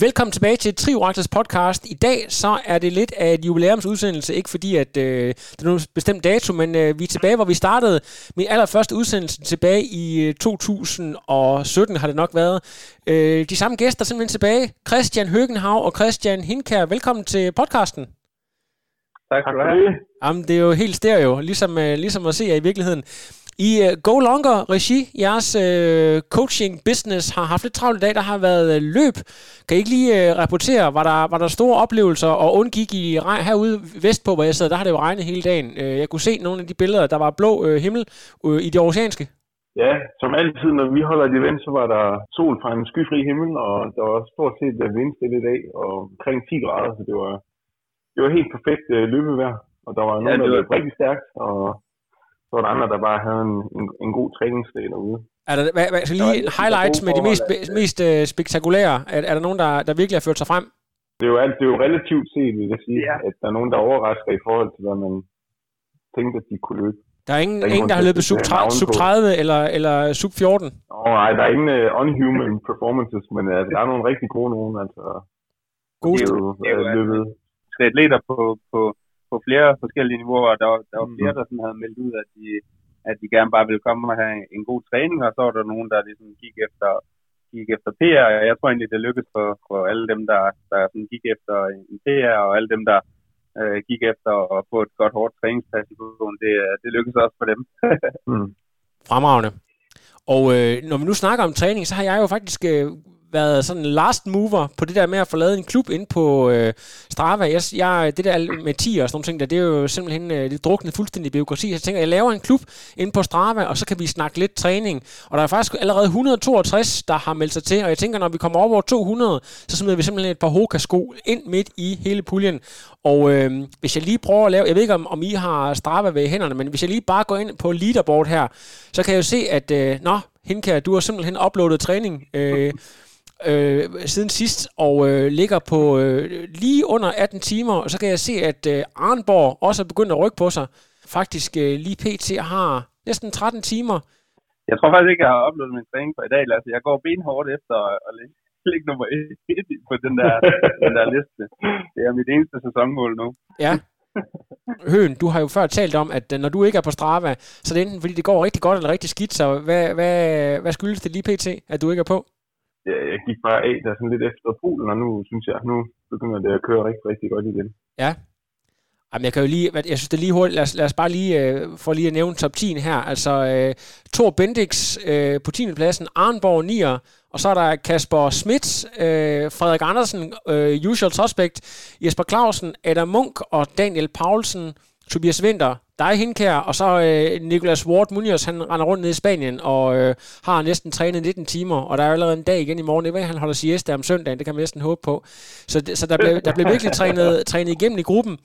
Velkommen tilbage til Trioraktors podcast. I dag så er det lidt af et jubilæumsudsendelse, ikke fordi at øh, det er nogen bestemt dato, men øh, vi er tilbage, hvor vi startede min allerførste udsendelse tilbage i øh, 2017 har det nok været. Øh, de samme gæster er simpelthen tilbage. Christian Høgenhav og Christian Hinkær, velkommen til podcasten. Tak skal du have. Jamen, det er jo helt stereo, ligesom, øh, ligesom at se jer i virkeligheden. I uh, Go Longer regi, jeres uh, coaching business har haft lidt travlt i dag. Der har været uh, løb. Kan I ikke lige uh, rapportere, var der, var der store oplevelser, og undgik I herude vestpå, hvor jeg sad, der har det jo regnet hele dagen. Uh, jeg kunne se nogle af de billeder, der var blå uh, himmel uh, i det oceanske. Ja, som altid, når vi holder et event, så var der sol fra en skyfri himmel, og der var stort set vindstille i dag, og omkring 10 grader, så det var, det var helt perfekt løbevejr. Og der var nogen, ja, der løb rigtig stærkt, og så var der andre, der bare havde en, en, en god træningsdag derude. Er der, hvad, hvad, så lige highlights med de mest, mest uh, spektakulære. Er, er der nogen, der, der virkelig har ført sig frem? Det er jo, alt, det er jo relativt set, vil jeg sige, ja. at der er nogen, der overrasker i forhold til, hvad man tænkte, at de kunne løbe. Der er ingen, der, er ingen, der har løbet sub, 30, sub 30 eller, eller sub 14? Åh, oh, nej, der er ingen uh, unhuman performances, men uh, der er nogle rigtig gode nogen. Altså, gode det er jo, det er jo løbet. atleter på, på, på flere forskellige niveauer. Der, der var flere, der sådan havde meldt ud, at de, at de gerne bare ville komme og have en god træning, og så var der nogen, der ligesom gik efter, gik efter PR. Jeg tror egentlig, det lykkedes for, for alle dem, der, der sådan gik efter en PR, og alle dem, der øh, gik efter at få et godt hårdt træningspas i Det, det lykkedes også for dem. mm. Fremragende. Og øh, når vi nu snakker om træning, så har jeg jo faktisk øh, været sådan en last mover på det der med at få lavet en klub ind på øh, Strava. Jeg, jeg, det der med 10 og sådan nogle ting, der, det er jo simpelthen øh, det druknet fuldstændig byråkrati. Så jeg tænker, jeg laver en klub ind på Strava, og så kan vi snakke lidt træning. Og der er faktisk allerede 162, der har meldt sig til, og jeg tænker, når vi kommer over 200, så smider vi simpelthen et par Hoka-sko ind midt i hele puljen. Og øh, hvis jeg lige prøver at lave, jeg ved ikke om, om I har Strava ved hænderne, men hvis jeg lige bare går ind på leaderboard her, så kan jeg jo se, at øh, nå, Hinka, du har simpelthen uploadet træning øh, øh, siden sidst, og øh, ligger på øh, lige under 18 timer. Og så kan jeg se, at øh, Arnborg også er begyndt at rykke på sig. Faktisk øh, lige pt. har næsten 13 timer. Jeg tror faktisk ikke, jeg har oplevet min træning for i dag, Lasse. Jeg går benhårdt efter at ligge nummer 1 på den der, den der liste. Det er mit eneste sæsonmål nu. Ja. Høen, du har jo før talt om, at øh, når du ikke er på Strava, så det er enten fordi det går rigtig godt eller rigtig skidt, så hvad, hvad, hvad skyldes det lige pt., at du ikke er på? Ja, jeg gik bare af der sådan lidt efter Polen, og nu synes jeg, nu begynder det at køre rigtig, rigtig godt igen. Ja. Jamen, jeg kan jo lige, jeg synes det er lige hurtigt, lad os, lad os bare lige, øh, for lige at nævne top 10 her. Altså, øh, Thor Bendix øh, på 10. pladsen, Arnborg 9. Og så er der Kasper Schmidt, øh, Frederik Andersen, øh, Usual Suspect, Jesper Clausen, Adam Munk og Daniel Paulsen, Tobias Winter, dig Hinkær, og så øh, Nicolas Ward Munoz, han render rundt ned i Spanien og øh, har næsten trænet 19 timer, og der er allerede en dag igen i morgen. Det er han holder siesta om søndagen, det kan man næsten håbe på. Så, så der, blev, der blev virkelig trænet, trænet igennem i gruppen.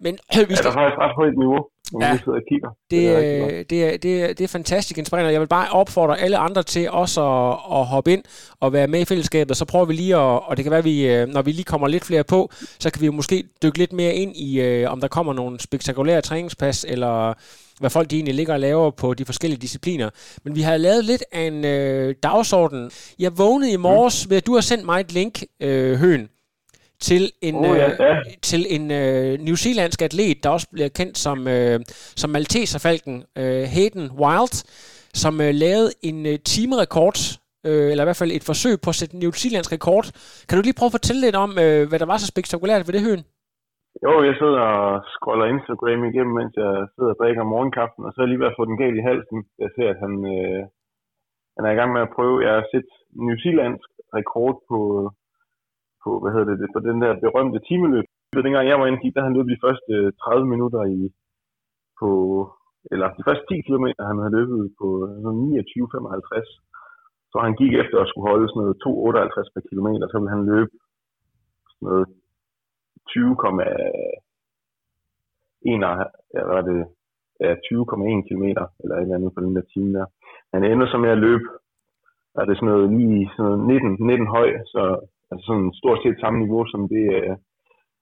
Men øh, vi skal... Ja, der er faktisk ret højt niveau ja, sidder og kigger. Det, det, er, det, er, det, er, det er fantastisk inspirerende. Jeg vil bare opfordre alle andre til også at, at hoppe ind og være med i fællesskabet. Så prøver vi lige at, og det kan være, at vi, øh, når vi lige kommer lidt flere på, så kan vi jo måske dykke lidt mere ind i, øh, om der kommer nogle spektakulære træningspas, eller hvad folk de egentlig ligger og laver på de forskellige discipliner. Men vi har lavet lidt af en øh, dagsorden. Jeg vågnede i morges ved, at du har sendt mig et link, øh, Høen, til en, oh, ja, ja. Øh, til en øh, New Zealandsk atlet, der også bliver kendt som, øh, som Malteserfalken, øh, Hayden Wild, som øh, lavede en øh, timerekord, øh, eller i hvert fald et forsøg på at sætte en New Zealandsk rekord. Kan du lige prøve at fortælle lidt om, øh, hvad der var så spektakulært ved det, Høen? Jo, jeg sidder og scroller Instagram igennem, mens jeg sidder og drikker morgenkaffen, og så er jeg lige ved at få den galt i halsen. Jeg ser, at han, øh, han er i gang med at prøve. Jeg har set New Zealandsk rekord på på, hvad hedder det, på den der berømte timeløb. Dengang jeg var inde der han løb de første øh, 30 minutter i, på, eller de første 10 km, han havde løbet på altså 29,55. Så han gik efter at skulle holde sådan noget 2,58 per kilometer, så ville han løbe sådan noget ja, hvad er det, ja, 20,1 km, eller et eller andet på den der time der. Han ender så med at løbe, er det sådan noget lige sådan noget 19, 19 høj, så altså sådan stort set samme niveau som det, øh,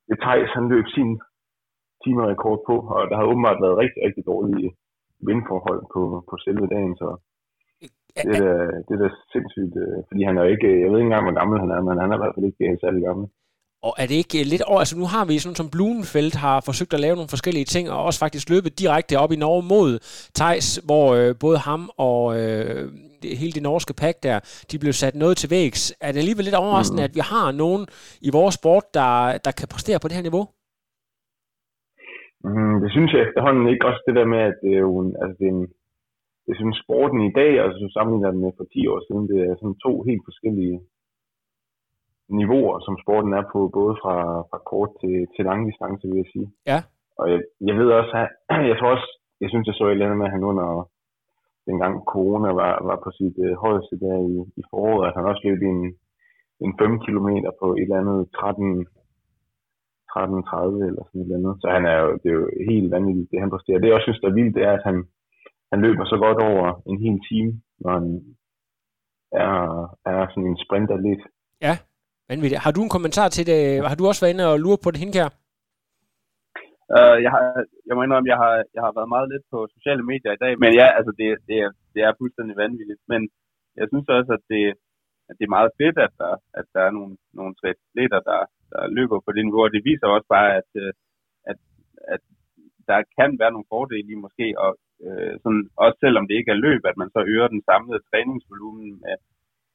det Thijs, han løb sin timerekord på, og der har åbenbart været rigtig, rigtig dårlige vindforhold på, på selve dagen, så det er, da, det er da sindssygt, øh, fordi han er jo ikke, jeg ved ikke engang, hvor gammel han er, men han er i hvert fald ikke særlig gammel. Og er det ikke lidt over, altså nu har vi sådan som Blumenfeldt har forsøgt at lave nogle forskellige ting, og også faktisk løbet direkte op i Norge mod Thijs, hvor øh, både ham og øh, hele det norske pack der, de blev sat noget til vægs. Er det alligevel lidt overraskende, mm. at vi har nogen i vores sport, der, der kan præstere på det her niveau? Mm, det synes jeg efterhånden ikke. Også det der med, at det er jo en, altså det er en, jeg synes sporten i dag, altså sammenligner den med for 10 år siden, det er sådan to helt forskellige niveauer, som sporten er på, både fra, fra kort til, til lang distance, vil jeg sige. Ja. Og jeg, jeg ved også, at jeg tror også, jeg synes, jeg så et eller andet med, at han under dengang corona var, var på sit øh, højeste der i, i foråret, at han også løb en, en 5 km på et eller andet 13, 13.30 eller sådan et eller andet. Så han er jo, det er jo helt vanvittigt, det han præsterer. Det jeg også synes, der er vildt, det er, at han, han løber så godt over en hel time, når han er, er sådan en sprinter lidt. Ja, vanvittigt. Har du en kommentar til det? Har du også været inde og lure på det, Hinkær? Uh, øh, jeg, har, jeg må indrømme, jeg har, jeg har været meget lidt på sociale medier i dag, men ja, altså det, det, er, det er fuldstændig vanvittigt. Men jeg synes også, at det, at det er meget fedt, at der, at der er nogle, nogle atleter, der, der løber på det niveau, og det viser også bare, at, øh, at, at der kan være nogle fordele i måske, og øh, sådan, også selvom det ikke er løb, at man så øger den samlede træningsvolumen med,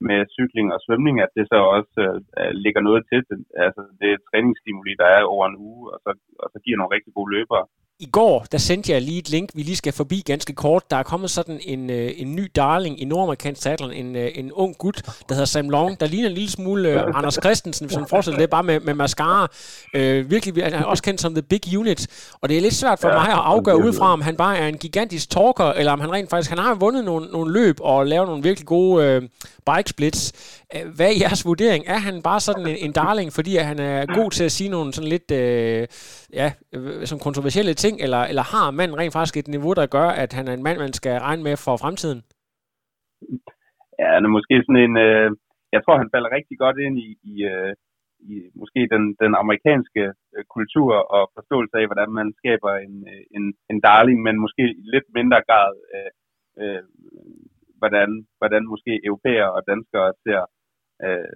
med cykling og svømning, at det så også øh, øh ligger noget til, altså det træningsstimuli, der er over en uge, og så, og så giver nogle rigtig gode løbere i går, der sendte jeg lige et link, vi lige skal forbi ganske kort. Der er kommet sådan en, øh, en ny darling i nordamerikansk triathlon, en, øh, en ung gut, der hedder Sam Long, der ligner en lille smule øh, Anders Christensen, hvis man forestiller det, bare med, med mascara. Øh, virkelig, han er også kendt som The Big Unit, og det er lidt svært for ja, mig at afgøre udefra, om han bare er en gigantisk talker, eller om han rent faktisk, han har vundet nogle, nogle løb og lavet nogle virkelig gode øh, bike splits. Øh, hvad er jeres vurdering? Er han bare sådan en, en darling, fordi han er god til at sige nogle sådan lidt, øh, ja, øh, som kontroversielle ting, ting, eller, eller har manden rent faktisk et niveau, der gør, at han er en mand, man skal regne med for fremtiden? Ja, han er måske sådan en... Øh, jeg tror, han falder rigtig godt ind i, i, øh, i måske den, den amerikanske øh, kultur og forståelse af, hvordan man skaber en, øh, en, en darling, men måske i lidt mindre grad, øh, øh, hvordan, hvordan måske europæer og danskere ser, øh,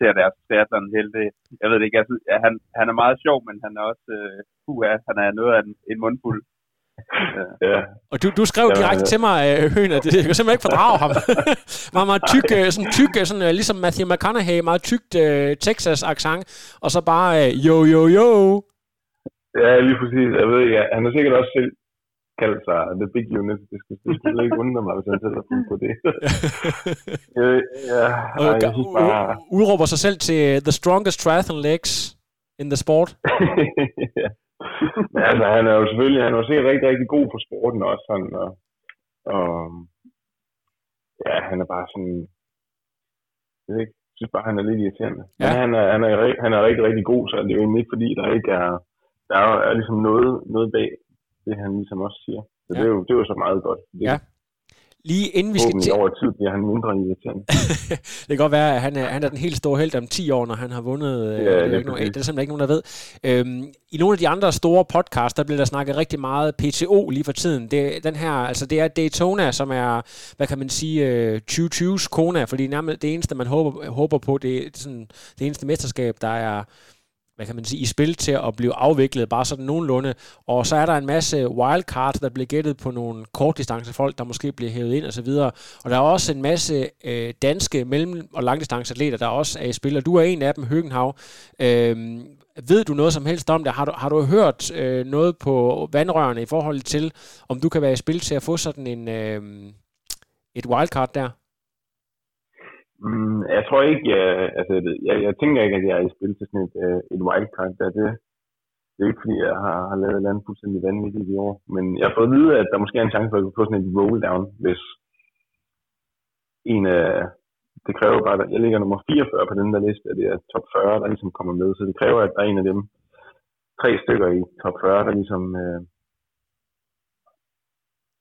ser deres triathlon helte. Jeg ved det ikke, jeg synes, ja, han, han er meget sjov, men han er også, uh, uh, han er noget af en, en mundfuld. ja. Og du, du skrev direkte ja. til mig, øh, Høen, at jeg kan simpelthen ikke fordrage ham. meget, meget tyk, øh, sådan tyk, sådan, ligesom Matthew McConaughey, meget tykt uh, Texas-accent, og så bare uh, jo, jo, jo. Ja, lige præcis. Jeg ved ikke, han har sikkert også selv kaldt sig The Big Unit. Det skulle, det skulle ikke undre mig, hvis han selv har fundet på det. øh, ja, jeg synes bare... Udråber sig selv til The Strongest Triathlon Legs in the sport. ja. Men altså, han er jo selvfølgelig, han er jo sikkert rigtig, rigtig god på sporten også, sådan, og, og ja, han er bare sådan, jeg ved ikke, jeg synes bare, han er lidt irriterende. Ja. Men han er, han, er, han er rigtig, rigtig god, så det er jo ikke fordi, der ikke er, der er, er ligesom noget, noget bag, det han ligesom også siger. Så ja. det, er jo, det er jo så meget godt. Det, ja. Lige inden vi skal til... over tid bliver han mindre irriterende. det kan godt være, at han er, han er den helt store held om 10 år, når han har vundet. Ja, øh, det, er ikke nogen, det er simpelthen ikke nogen, der ved. Øhm, I nogle af de andre store podcasts, der bliver der snakket rigtig meget PTO lige for tiden. Det, den her, altså det er Daytona, som er, hvad kan man sige, 2020's øh, kona, fordi nærmest det eneste, man håber, håber på, det er sådan, det eneste mesterskab, der er hvad kan man sige, i spil til at blive afviklet, bare sådan nogenlunde. Og så er der en masse wildcards, der bliver gættet på nogle kortdistancefolk, der måske bliver hævet ind og så videre. Og der er også en masse øh, danske mellem- og langdistanceatleter, der også er i spil, og du er en af dem, Høgenhav. Øh, ved du noget som helst om det? Har du, har du hørt øh, noget på vandrørene i forhold til, om du kan være i spil til at få sådan en, øh, et wildcard der? Mm, jeg tror ikke, jeg, altså, jeg, jeg tænker ikke, at jeg er i spil til sådan et, øh, et wildcard. Der. Det, det er ikke, fordi jeg har, har lavet et eller andet fuldstændig vanvittigt i år. Men jeg har fået at vide, at der måske er en chance for at få sådan et roll down, hvis en af... Det kræver bare, at jeg ligger nummer 44 på den der liste, at det er top 40, der ligesom kommer med. Så det kræver, at der er en af dem, tre stykker i top 40, der ligesom øh,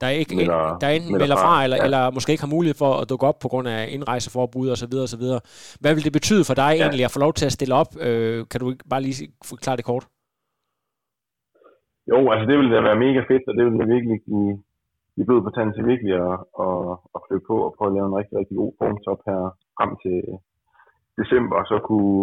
der er, ikke, Melder- der er enten melder fra, fra, eller, ja. eller måske ikke har mulighed for at dukke op på grund af indrejseforbud osv. osv. Hvad vil det betyde for dig Ja. egentlig at få lov til at stille op? Øh, kan du ikke bare lige forklare det kort? Jo, altså det ville da være mega fedt, og det ville da virkelig give, give blod på tanden til virkelig at, at, at flytte på og prøve at lave en rigtig, rigtig god formtop her frem til december, og så kunne,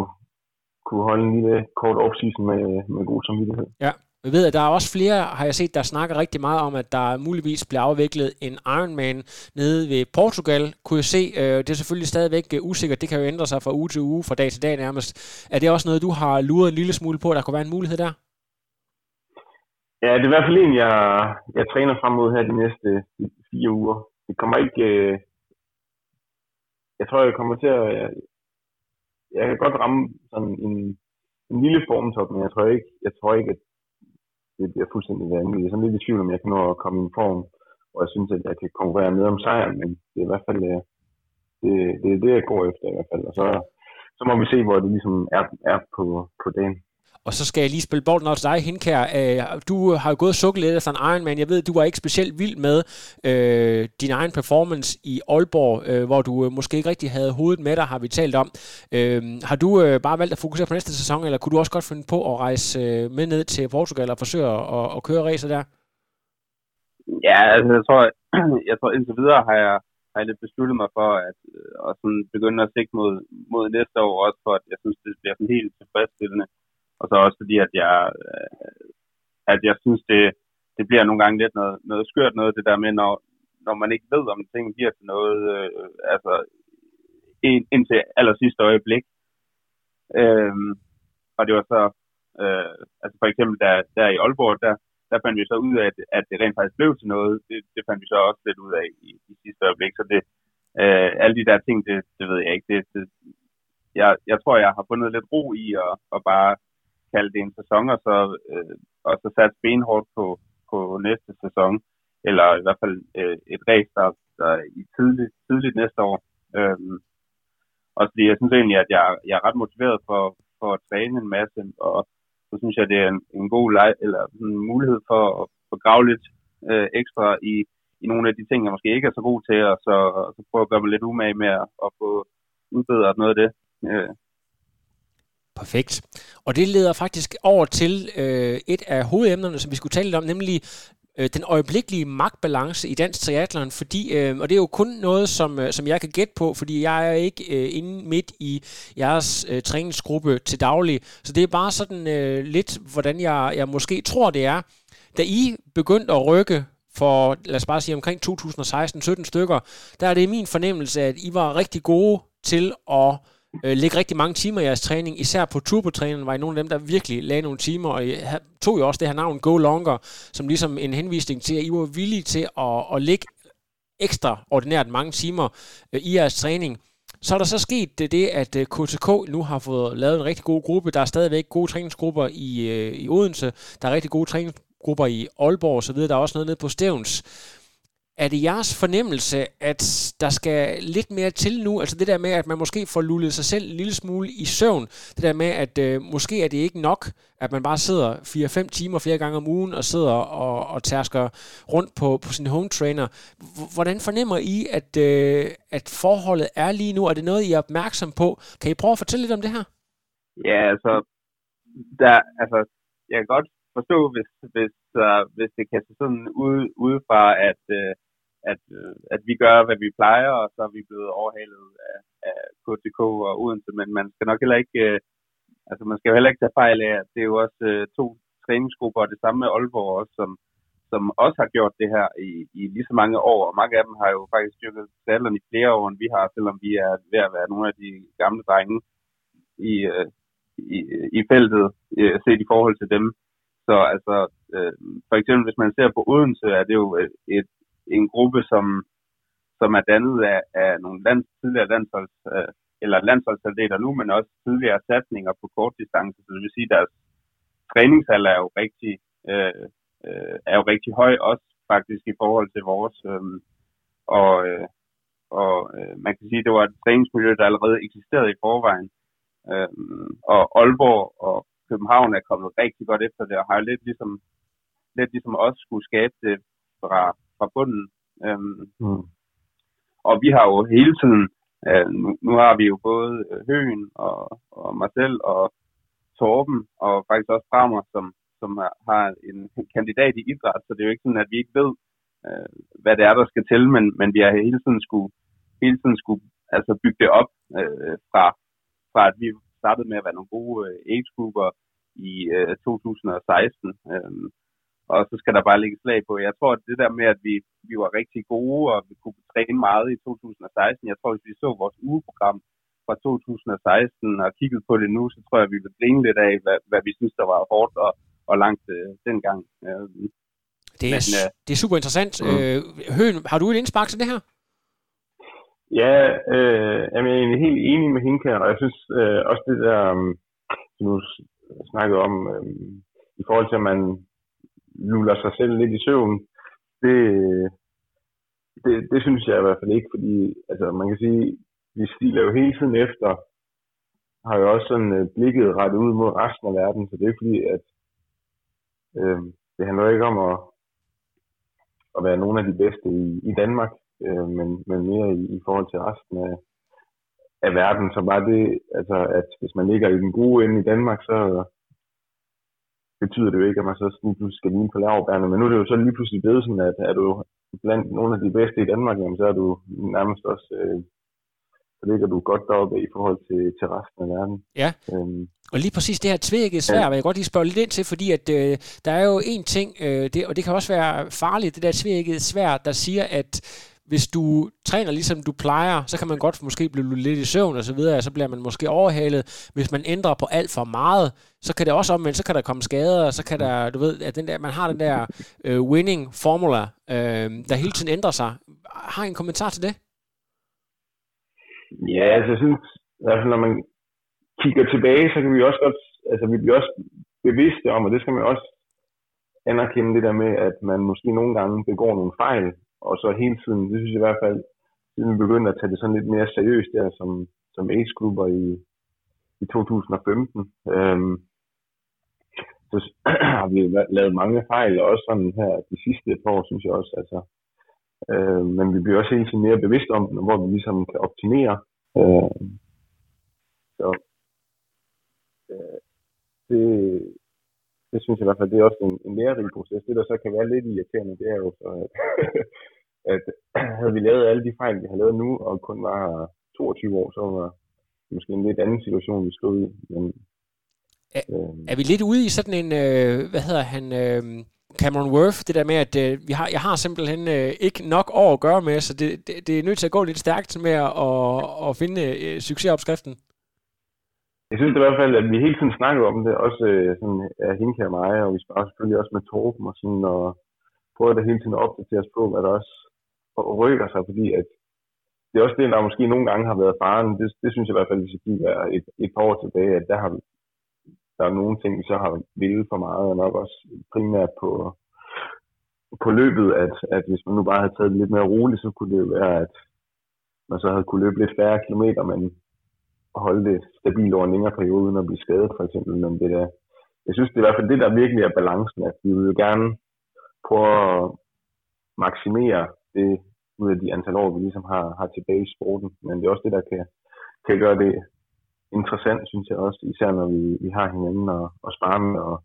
kunne holde en lille kort off-season med, med god samvittighed. Ja. Vi ved, at der er også flere, har jeg set, der snakker rigtig meget om, at der muligvis bliver afviklet en Ironman nede ved Portugal. Kunne jeg se, øh, det er selvfølgelig stadigvæk øh, usikkert, det kan jo ændre sig fra uge til uge, fra dag til dag nærmest. Er det også noget, du har luret en lille smule på, at der kunne være en mulighed der? Ja, det er i hvert fald en, jeg, jeg træner frem mod her de næste fire uger. Det kommer ikke... Øh, jeg tror, jeg kommer til at... Jeg, jeg kan godt ramme sådan en, en lille formtop, men jeg tror ikke, jeg tror ikke at det bliver fuldstændig vanvittigt. Jeg er sådan lidt i tvivl, om jeg kan nå at komme i en form, hvor jeg synes, at jeg kan konkurrere med om sejren, men det er i hvert fald øh, det, det, er det, jeg går efter i hvert fald. Og så, så må vi se, hvor det ligesom er, er på, på dagen. Og så skal jeg lige spille bolden over til dig, Henkær. Øh, du har jo gået og sukket lidt efter en Ironman. Jeg ved, du var ikke specielt vild med øh, din egen performance i Aalborg, øh, hvor du øh, måske ikke rigtig havde hovedet med dig, har vi talt om. Øh, har du øh, bare valgt at fokusere på næste sæson, eller kunne du også godt finde på at rejse øh, med ned til Portugal og forsøge at, at, at køre racer der? Ja, altså jeg tror, jeg tror indtil videre har jeg, har jeg lidt besluttet mig for at, øh, at sådan begynde at sigte mod, mod næste år, også for at jeg synes, det bliver sådan helt tilfredsstillende. Og så også fordi, at jeg, øh, at jeg synes, det, det bliver nogle gange lidt noget, noget skørt noget, det der med, når, når man ikke ved, om ting bliver til noget, øh, altså ind, indtil allersidste øjeblik. Øhm, og det var så, øh, altså for eksempel der, der i Aalborg, der, der fandt vi så ud af, at, at det rent faktisk blev til noget. Det, det fandt vi så også lidt ud af i, i sidste øjeblik. Så det, øh, alle de der ting, det, det ved jeg ikke. Det, det, jeg, jeg tror, jeg har fundet lidt ro i at, at bare kalde det en sæson, og så, øh, og så sat benhårdt på, på næste sæson. Eller i hvert fald øh, et race, der, der i tidligt, tidligt næste år. Øhm, også fordi jeg synes egentlig, at jeg, jeg er ret motiveret for, for at træne en masse, og så synes jeg, det er en, en god leg, eller en mulighed for at, få grave lidt øh, ekstra i, i nogle af de ting, jeg måske ikke er så god til, og så, og så prøve at gøre mig lidt umage med at, at få udbedret noget af det. Øh, Perfekt. Og det leder faktisk over til øh, et af hovedemnerne, som vi skulle tale lidt om, nemlig øh, den øjeblikkelige magtbalance i dansk triathlon, fordi, øh, og det er jo kun noget, som, øh, som jeg kan gætte på, fordi jeg er ikke øh, inde midt i jeres øh, træningsgruppe til daglig, så det er bare sådan øh, lidt, hvordan jeg, jeg måske tror, det er. Da I begyndte at rykke for, lad os bare sige, omkring 2016-17 stykker, der er det min fornemmelse, at I var rigtig gode til at øh, lægge rigtig mange timer i jeres træning, især på turbotræneren var I nogle af dem, der virkelig lagde nogle timer, og I tog jo også det her navn Go Longer, som ligesom en henvisning til, at I var villige til at, at lægge ekstra ordinært mange timer øh, i jeres træning. Så er der så sket det, det, at øh, KTK nu har fået lavet en rigtig god gruppe. Der er stadigvæk gode træningsgrupper i, øh, i Odense. Der er rigtig gode træningsgrupper i Aalborg osv. Der er også noget nede på Stævns. Er det jeres fornemmelse, at der skal lidt mere til nu? Altså det der med, at man måske får lullet sig selv en lille smule i søvn. Det der med, at øh, måske er det ikke nok, at man bare sidder 4-5 timer flere gange om ugen og sidder og, og tærsker rundt på, på sin home trainer. Hvordan fornemmer I, at, øh, at forholdet er lige nu? Er det noget, I er opmærksom på? Kan I prøve at fortælle lidt om det her? Ja, altså, der, altså, jeg kan godt forstå, hvis, hvis, uh, hvis det kan se sådan ud, udefra, at, uh, at, øh, at vi gør, hvad vi plejer, og så er vi blevet overhalet af, af KTK og Odense, men man skal nok heller ikke, øh, altså man skal jo heller ikke tage fejl af, at det er jo også øh, to træningsgrupper, og det samme med Aalborg også, som, som også har gjort det her i, i lige så mange år, og mange af dem har jo faktisk styrket triathlon i flere år, end vi har, selvom vi er ved at være nogle af de gamle drenge i, i, i feltet, uh, set i forhold til dem. Så altså, øh, for eksempel hvis man ser på Odense, er det jo et, en gruppe, som, som er dannet af, af nogle land, tidligere landsholds, øh, eller landsholdsatleter nu, men også tidligere satsninger på kort distance. Så det vil sige, at deres træningsalder er jo rigtig, øh, øh, er jo rigtig høj, også faktisk i forhold til vores. Øh, og øh, og øh, man kan sige, at det var et træningsmiljø, der allerede eksisterede i forvejen. Øh, og Aalborg og København er kommet rigtig godt efter det, og har lidt ligesom, lidt ligesom os skulle skabe det fra, fra bunden. Øhm, mm. Og vi har jo hele tiden, øh, nu, nu har vi jo både Høen og, og mig selv og Torben, og faktisk også Bramer, som, som har en kandidat i idræt, så det er jo ikke sådan, at vi ikke ved, øh, hvad det er, der skal til, men, men vi har hele tiden skulle, hele tiden skulle altså bygge det op øh, fra, fra, at vi startede med at være nogle gode øh, age-grupper i øh, 2016. Øh, og så skal der bare ligge slag på. Jeg tror, at det der med, at vi, vi var rigtig gode, og vi kunne træne meget i 2016, jeg tror, hvis vi så vores ugeprogram fra 2016 og kigget på det nu, så tror jeg, at vi vil grine lidt af, hvad, hvad vi synes, der var hårdt og, og langt øh, dengang. Øh, det, er, Men, øh, det er super interessant. Mm. Øh, Høen, har du et indspark til det her? Ja, øh, jeg er egentlig helt enig med Hinkær, og jeg synes øh, også det der, um, som du snakkede om, øh, i forhold til, at man luller sig selv lidt i søvn, det, det, det synes jeg i hvert fald ikke, fordi altså, man kan sige, vi stiler jo hele tiden efter, har jo også sådan øh, blikket rettet ud mod resten af verden, så det er ikke fordi, at øh, det handler ikke om at, at være nogle af de bedste i, i Danmark, øh, men, men mere i, i forhold til resten af, af verden. Så bare det, altså, at hvis man ligger i den gode ende i Danmark, så betyder det jo ikke, at man så lige pludselig skal ligne på lavbærne. Men nu er det jo så lige pludselig blevet sådan, at er du blandt nogle af de bedste i Danmark, jamen, så er du nærmest også øh, så ligger du godt deroppe i forhold til, til resten af verden. Ja, øhm, og lige præcis det her tvækket svær, ja. vil jeg godt lige spørge lidt ind til, fordi at, øh, der er jo en ting, øh, det, og det kan også være farligt, det der tvækket svær, der siger, at hvis du træner ligesom du plejer, så kan man godt måske blive lidt i søvn og så videre, så bliver man måske overhalet. Hvis man ændrer på alt for meget, så kan det også omvendt, men så kan der komme skader, og så kan der, du ved, at den der, man har den der øh, winning formula, øh, der hele tiden ændrer sig. Har I en kommentar til det? Ja, altså jeg synes, altså, når man kigger tilbage, så kan vi også godt, altså vi bliver også bevidste om, og det skal man også anerkende det der med, at man måske nogle gange begår nogle fejl, og så hele tiden, det synes jeg i hvert fald, siden vi begyndte at tage det sådan lidt mere seriøst der som, som age-grupper i, i 2015, øhm, så har vi lavet mange fejl, og også sådan her de sidste par år, synes jeg også, altså, øh, men vi bliver også hele tiden mere bevidste om den, hvor vi ligesom kan optimere. Øh, så øh, det, det synes jeg i hvert fald, det er også en, en lærerig proces. Det, der så kan være lidt irriterende, det er jo så, at, at havde vi lavet alle de fejl, vi har lavet nu, og kun var 22 år, så var måske en lidt anden situation, vi stod i. Men, er, øh, er vi lidt ude i sådan en, øh, hvad hedder han, øh, Cameron Worth, det der med, at øh, vi har, jeg har simpelthen øh, ikke nok år at gøre med, så det, det, det er nødt til at gå lidt stærkt med at, at, at finde øh, succesopskriften. Jeg synes i hvert fald, at vi hele tiden snakker om det, også øh, sådan, ja, Hinke og mig, og vi sparer selvfølgelig også med Torben og sådan, og prøver det hele tiden at opdatere os på, hvad der også rykker sig, fordi at det er også det, der måske nogle gange har været faren. Det, det synes jeg i hvert fald, hvis vi er et, et par år tilbage, at der har vi, der er nogle ting, vi så har ville for meget, og nok også primært på, på løbet, at, at hvis man nu bare havde taget det lidt mere roligt, så kunne det jo være, at man så havde kunne løbe lidt færre kilometer, men holde det stabilt over en længere periode, uden at blive skadet for eksempel. Men det der, jeg synes, det er i hvert fald det, der virkelig er balancen, at vi vil gerne prøve at maksimere det ud af de antal år, vi ligesom har, har tilbage i sporten. Men det er også det, der kan, kan gøre det interessant, synes jeg også, især når vi, vi har hinanden og, og spare med, og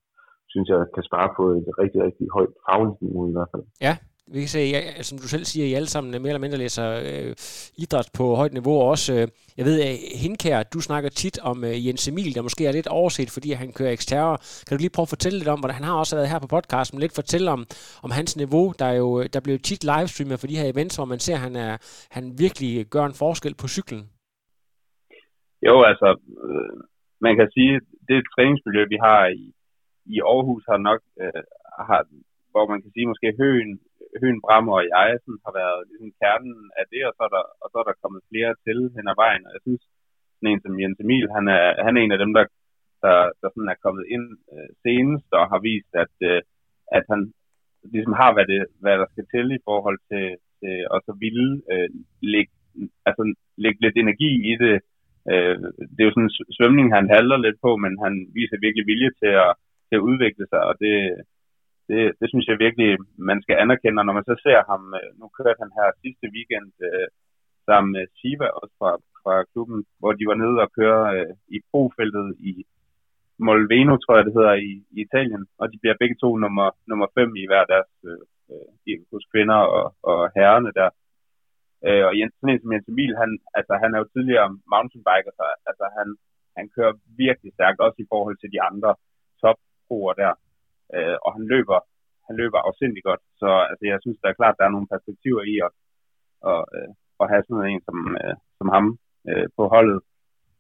synes jeg kan spare på et rigtig, rigtig højt fagligt niveau i hvert fald. Ja, vi kan se, ja, som du selv siger, I alle sammen mere eller mindre læser øh, idræt på højt niveau, og også, øh, jeg ved, at Hinkær, du snakker tit om øh, Jens Emil, der måske er lidt overset, fordi han kører eksterre. Kan du lige prøve at fortælle lidt om, hvordan han har også været her på podcasten, lidt fortælle om, om hans niveau, der er jo, der blev tit livestreamet for de her events, hvor man ser, at han, er, han virkelig gør en forskel på cyklen. Jo, altså, øh, man kan sige, det træningsmiljø, vi har i, i Aarhus, har nok, øh, har, hvor man kan sige, måske Høen, Høen Brammer og jeg sådan, har været ligesom kernen af det, og så, er der, og så er der kommet flere til hen ad vejen. Og jeg synes, sådan en som Jens Emil, han er, han er en af dem, der, der, der sådan er kommet ind øh, senest og har vist, at, øh, at han ligesom har, hvad, det, hvad der skal til i forhold til, til at så ville øh, lægge, altså, lægge lidt energi i det, øh, det er jo sådan en svømning, han halter lidt på, men han viser virkelig vilje til at, til at udvikle sig, og det, det, det synes jeg virkelig, man skal anerkende, og når man så ser ham, øh, nu kørte han her sidste weekend øh, sammen med Shiva også fra, fra klubben, hvor de var nede og køre øh, i profeltet i Molveno, tror jeg det hedder, i, i Italien, og de bliver begge to nummer, nummer fem i hver deres øh, øh hos kvinder og, og herrerne der. Øh, og Jens, sådan en som Jens Emil, han, altså, han er jo tidligere mountainbiker, så altså, han, han kører virkelig stærkt, også i forhold til de andre topproer der. Øh, og han løber, han løber afsindig godt. Så altså, jeg synes, der er klart, der er nogle perspektiver i at, at, øh, at have sådan en som, øh, som ham øh, på holdet.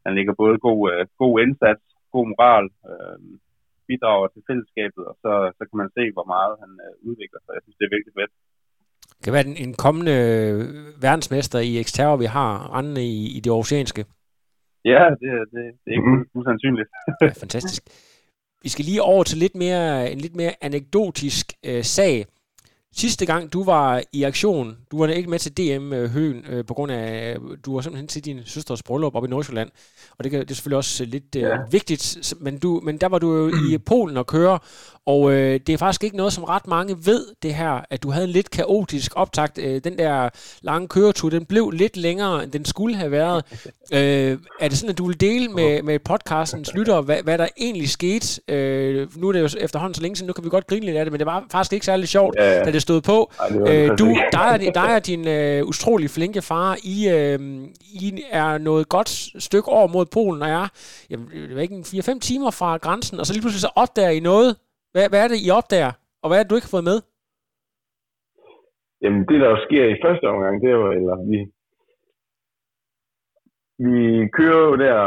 Han ligger både god, øh, god indsats, god moral, øh, bidrager til fællesskabet, og så, så kan man se, hvor meget han øh, udvikler sig. Jeg synes, det er virkelig fedt. Det kan være en, en kommende verdensmester i eksterre, vi har rendende i, i det oceanske. Ja, det, det, det er ikke mm. usandsynligt. ja, fantastisk. Vi skal lige over til lidt mere, en lidt mere anekdotisk øh, sag. Sidste gang du var i aktion, du var ikke med til DM øh, Høen øh, på grund af, du var simpelthen til din søsters bryllup op i Nordsjælland, og det, det er selvfølgelig også lidt øh, ja. vigtigt, men, du, men der var du jo i Polen og køre, og øh, det er faktisk ikke noget, som ret mange ved, det her, at du havde en lidt kaotisk optakt. Øh, den der lange køretur, den blev lidt længere, end den skulle have været. Øh, er det sådan, at du vil dele med, med podcastens lyttere, hvad, hvad der egentlig skete? Øh, nu er det jo efterhånden så længe siden, nu kan vi godt grine lidt af det, men det var faktisk ikke særlig sjovt, ja, ja. da det stod på. Ej, det øh, du, dig, dig og din øh, utrolig flinke far, I, øh, I er noget godt stykke over mod Polen, og jeg, jeg, jeg ved ikke, 4-5 timer fra grænsen, og så lige pludselig så opdager I noget, hvad, hvad er det, I opdager? Og hvad er det, du ikke har fået med? Jamen, det der sker i første omgang, det er jo, eller vi, vi kører jo der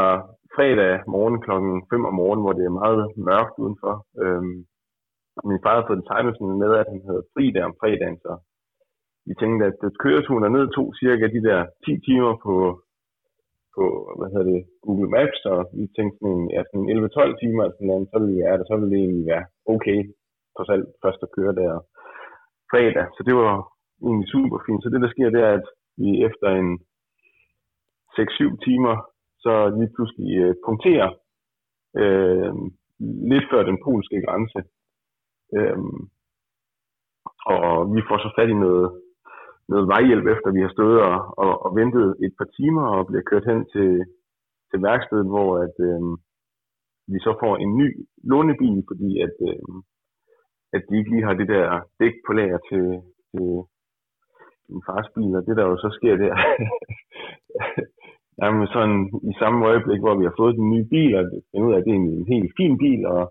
fredag morgen klokken 5 om morgenen, hvor det er meget mørkt udenfor. Øhm, min far havde fået en time med, at han havde fri der om fredagen, så vi tænkte, at køreturen ned to cirka de der 10 timer på, på hvad hedder det, Google Maps, og vi tænkte sådan, ja, sådan 11-12 timer, sådan noget, så ville vi være så ville det egentlig være okay, trods alt først at køre der fredag. Så det var egentlig super fint. Så det, der sker, det er, at vi efter en 6-7 timer, så lige pludselig øh, punkterer øh, lidt før den polske grænse. Øh, og vi får så fat i noget noget vejhjælp, efter vi har stået og, og, og ventet et par timer og bliver kørt hen til, til værkstedet, hvor at, øh, vi så får en ny lånebil, fordi at, øh, at de ikke lige har det der dæk på lager til, til min fars bil, og det der jo så sker der, jamen sådan i samme øjeblik, hvor vi har fået den nye bil, og finder ud af, at det er en helt fin bil, og,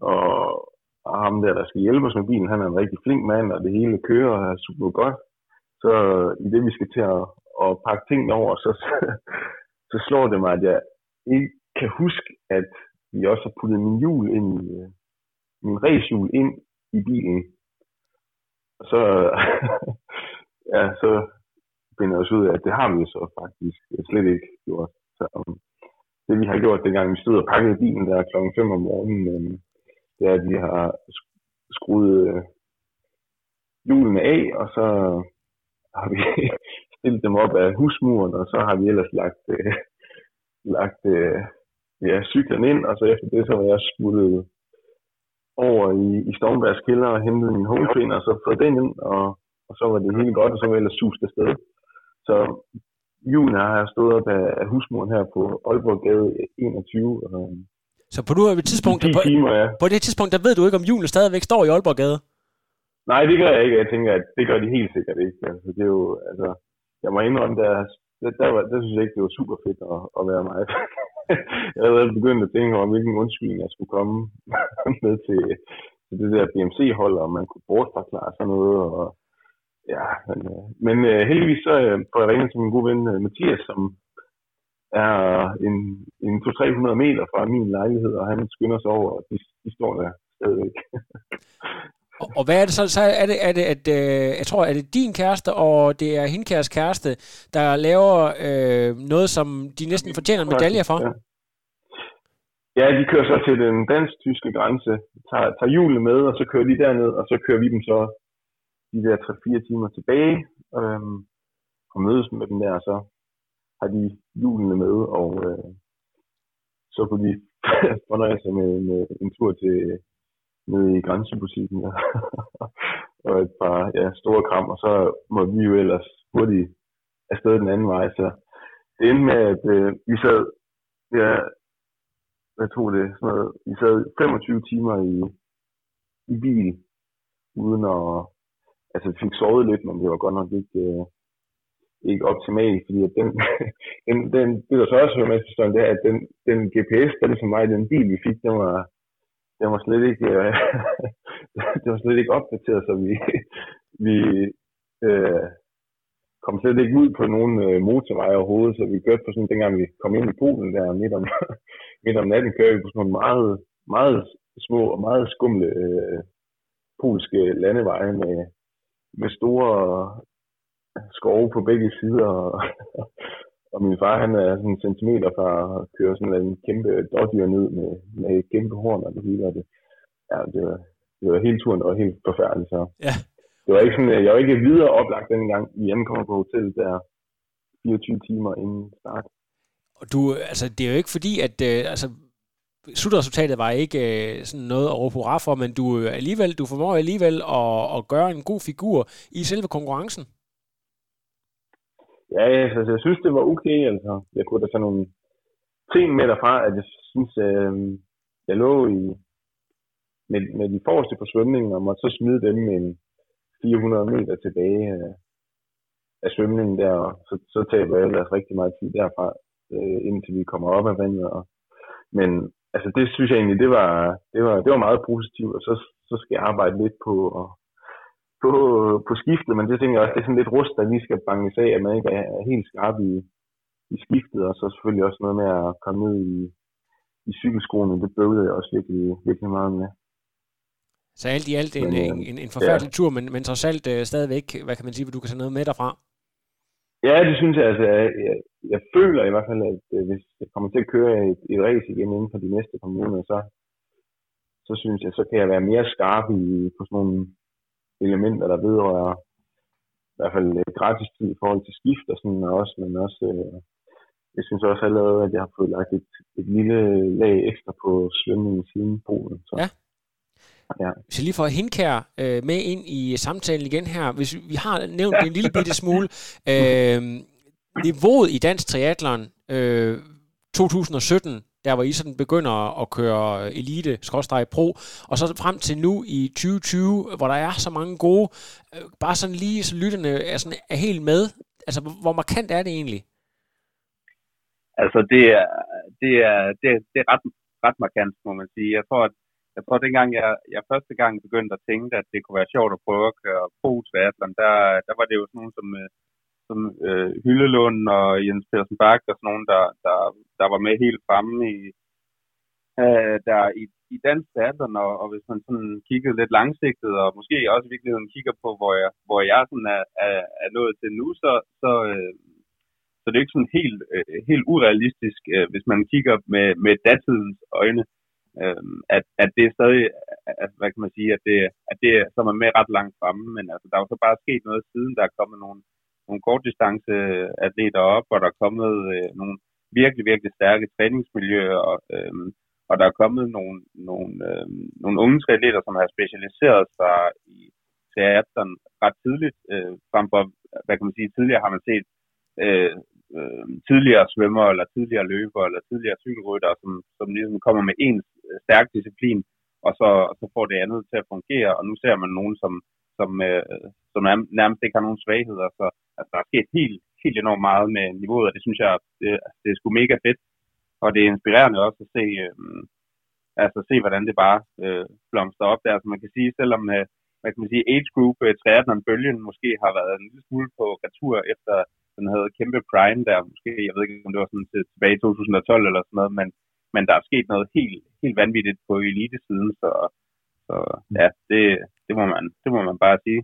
og, og ham der, der skal hjælpe os med bilen, han er en rigtig flink mand, og det hele kører og er super godt så i det, vi skal til at, at pakke tingene over, så, så slår det mig, at jeg ikke kan huske, at vi også har puttet min hjul ind i, øh, min racehjul ind i bilen. Og så, ja, så finder jeg også ud af, at det har vi så faktisk slet ikke gjort. Så um, det vi har gjort, dengang vi stod og pakkede bilen der kl. 5 om morgenen, um, det er, at vi har skruet øh, hjulene af, og så har vi stillet dem op af husmuren, og så har vi ellers lagt, øh, lagt øh, ja, cyklen ind, og så efter det, så var jeg smuttet over i, i Stormbergs kælder og hentet min home trainer, og så fået den ind, og, og så var det helt godt, og så var jeg ellers suset afsted. Så julen har jeg stået op af, af husmuren her på Aalborg Gade 21. Og, så på, på, tidspunkt, på, timer, ja. på det tidspunkt, der ved du ikke, om julen stadigvæk står i Aalborg Gade? Nej, det gør jeg ikke. Jeg tænker, at det gør de helt sikkert ikke. Altså, det er jo, altså, jeg må indrømme, der, der, der, var, der synes jeg ikke, det var super fedt at, at være mig. jeg havde begyndt at tænke over, hvilken undskyldning jeg skulle komme med til, til det der BMC-hold, og man kunne bortforklare sådan noget. Og, ja, men, øh, men uh, heldigvis så uh, får jeg ringet til min gode ven uh, Mathias, som er en, en 200-300 meter fra min lejlighed, og han skynder sig over, og de, de står der stadigvæk. Og, og hvad er det så? Så er det, er det at, øh, jeg tror, er det din kæreste, og det er hende kæreste, der laver øh, noget, som de næsten fortjener en medalje for? Ja. ja, de kører så til den dansk-tyske grænse, tager, tager hjulet med, og så kører de derned, og så kører vi dem så de der 3-4 timer tilbage, øh, og mødes med dem der, og så har de hjulene med, og øh, så kunne de fornøje sig med med en tur til nede i grænsebutikken og, og et par ja, store kram, og så må vi jo ellers hurtigt afsted den anden vej. Så det endte med, at øh, vi sad, ja, hvad tog det, sådan noget, vi sad 25 timer i, i bil, uden at, altså vi fik sovet lidt, men det var godt nok ikke, øh, ikke optimalt, fordi at den, den, den, det der så også var med til det er, at den, den GPS, der ligesom var i den bil, vi fik, den var, den var slet ikke, øh, det var slet ikke opdateret, så vi, vi øh, kom slet ikke ud på nogen øh, motorveje overhovedet, så vi kørte på sådan, dengang vi kom ind i Polen der midt om, midt om natten, kørte vi på sådan nogle meget, meget små og meget skumle øh, polske landeveje med, med store skove på begge sider, og, og min far han er sådan en centimeter fra at køre sådan en kæmpe dårdyr ned med, med kæmpe horn og det hele, og det, ja, det var, det var hele turen, var helt forfærdeligt, så Ja. det var ikke sådan, jeg var ikke videre oplagt dengang, vi ankommer på hotellet der 24 timer inden start. Og du, altså, det er jo ikke fordi, at øh, altså, slutresultatet var ikke øh, sådan noget at råbe hurra for, men du øh, alligevel, du formår alligevel at, at gøre en god figur i selve konkurrencen. Ja, altså, jeg synes, det var okay. Altså. Jeg kunne da tage nogle ting med derfra, at jeg synes, øh, jeg lå i med, med de forreste på svømningen, og måtte så smide dem en 400 meter tilbage øh, af svømningen der, og så, så taber jeg ellers rigtig meget tid derfra, øh, indtil vi kommer op af vandet. Og, men altså, det synes jeg egentlig, det var, det var, det var meget positivt, og så, så skal jeg arbejde lidt på at på, på skiftet, men det tænker jeg også, det er sådan lidt rust, der lige skal banges af, at man ikke er helt skarp i, i skiftet, og så selvfølgelig også noget med at komme ned i, i cykelskoene, det bøvlede jeg også virkelig, virkelig meget med. Så alt i alt en, Men, øh, en, en, en forfærdelig tur, men, men trods alt øh, stadigvæk, hvad kan man sige, du kan tage noget med derfra. Ja, det synes jeg, altså, jeg, jeg, jeg føler i hvert fald, at øh, hvis jeg kommer til at køre et, et race igen inden for de næste par måneder, så, så synes jeg, så kan jeg være mere skarp i, på sådan nogle elementer, der vedrører i hvert fald øh, gratis tid i forhold til skift og sådan og også, men også, øh, jeg synes også allerede, at jeg har fået lagt et, et lille lag ekstra på svømningen siden Polen. Så. Ja. Ja. Hvis jeg lige får Hinkær øh, med ind i samtalen igen her, hvis vi har nævnt det en lille bitte smule, øh, niveauet i dansk triathlon øh, 2017, der hvor I sådan begynder at køre elite, skråstreg pro, og så frem til nu i 2020, hvor der er så mange gode, øh, bare sådan lige, så lytterne er, sådan, er helt med. Altså, hvor- markant er det egentlig? Altså, det er, det er, det, er- det er ret, ret markant, må man sige. Jeg tror, at jeg tror, at dengang jeg, jeg første gang begyndte at tænke, at det kunne være sjovt at prøve at køre pro der, der var det jo sådan nogen som, øh, som øh, Hyllelund og Jens Persen Bak og sådan nogen, der, der, der var med helt fremme i, øh, der i, i dansk teater, og, og hvis man sådan kiggede lidt langsigtet, og måske også i virkeligheden kigger på, hvor jeg, hvor jeg sådan er, er, er nået til nu, så, så, øh, så det er ikke sådan helt, øh, helt urealistisk, øh, hvis man kigger med, med datidens øjne, øh, at, at det er stadig, at, hvad kan man sige, at det, at det som er med ret langt fremme, men altså, der er jo så bare sket noget siden, der er kommet nogle, nogle kortdistance atleter op, og der er kommet øh, nogle virkelig, virkelig stærke træningsmiljøer, og, øh, og der er kommet nogle, nogle, øh, nogle unge triatleter, som har specialiseret sig i triathlon ret tidligt, øh, frem for, hvad kan man sige, tidligere har man set øh, øh, tidligere svømmer, eller tidligere løber, eller tidligere cykelrytter, som, som ligesom kommer med en stærk disciplin, og så, så får det andet til at fungere, og nu ser man nogen, som, som, øh, som nærmest ikke har nogen svagheder, så altså, der er sket helt, helt enormt meget med niveauet, og det synes jeg, det, det er sgu mega fedt, og det er inspirerende også at se, øh, altså se, hvordan det bare øh, blomster op der, så man kan sige, selvom øh, hvad kan man sige, age group øh, triathlon-bølgen måske har været en lille smule på retur efter den havde kæmpe prime der, måske, jeg ved ikke, om det var sådan til, tilbage i 2012 eller sådan noget, men, men der er sket noget helt, helt vanvittigt på elite-siden, så, så ja, det, det, må man, det må man bare sige.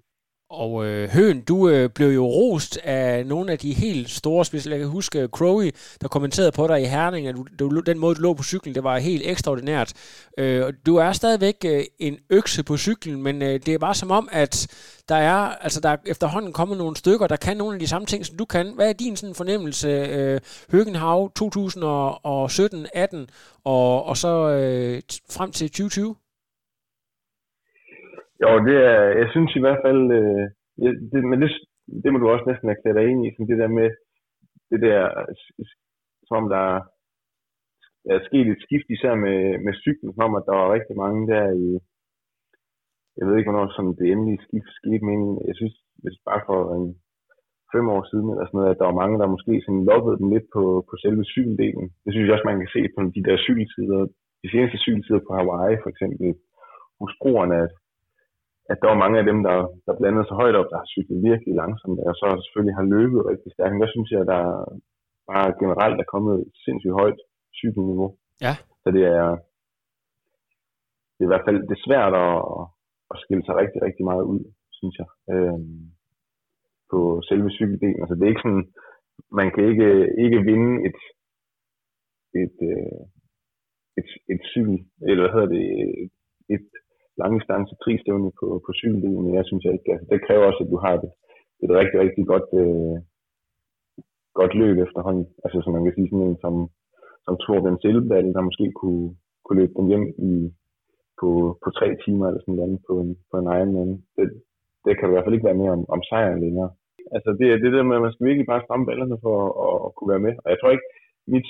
Og øh, Høen, du øh, blev jo rost af nogle af de helt store spidser. Jeg kan huske øh, uh, Crowley, der kommenterede på dig i Herning, at du, du, den måde, du lå på cyklen, det var helt ekstraordinært. Øh, du er stadigvæk øh, en økse på cyklen, men øh, det er bare som om, at der er, altså der er efterhånden kommet nogle stykker, der kan nogle af de samme ting, som du kan. Hvad er din sådan, fornemmelse, øh, Høgenhav 2017, 18 og, og så øh, frem til 2020? Jo, det er, jeg synes i hvert fald, øh, det, men det, det må du også næsten erklære dig ind i, sådan det der med, det der, som der er sket et skift, især med, med cyklen, som at der var rigtig mange der i, jeg ved ikke, hvornår som det endelige skift skete, men jeg synes, hvis bare for en fem år siden, eller sådan noget, at der var mange, der måske sådan loppede dem lidt på, på selve cykeldelen. Det synes jeg også, man kan se på de der cykeltider, de seneste cykeltider på Hawaii for eksempel, hos broerne, at at der var mange af dem, der, der blandede sig højt op, der har cyklet virkelig langsomt, og så selvfølgelig har løbet rigtig stærkt. Der synes jeg, at der bare generelt er kommet et sindssygt højt cykelniveau. Ja. Så det er, det er i hvert fald det er svært at, at skille sig rigtig, rigtig meget ud, synes jeg, øhm, på selve cykeldelen. Altså det er ikke sådan, man kan ikke, ikke vinde et, et, øh, et, et cykel, eller hvad hedder det, et, et langdistance tristævne på, på cykeldelen, men jeg synes jeg ikke. Altså, det kræver også, at du har et, et rigtig, rigtig godt, øh, godt løb efterhånden. Altså, som man kan sige, sådan en som, som Torben Silbedahl, der måske kunne, kunne løbe den hjem i, på, på tre timer eller sådan noget på en, på en Ironman. Det, det kan du i hvert fald ikke være mere om, om sejren længere. Altså, det er det der med, at man skal virkelig bare stramme ballerne for at, at, at kunne være med. Og jeg tror ikke, mit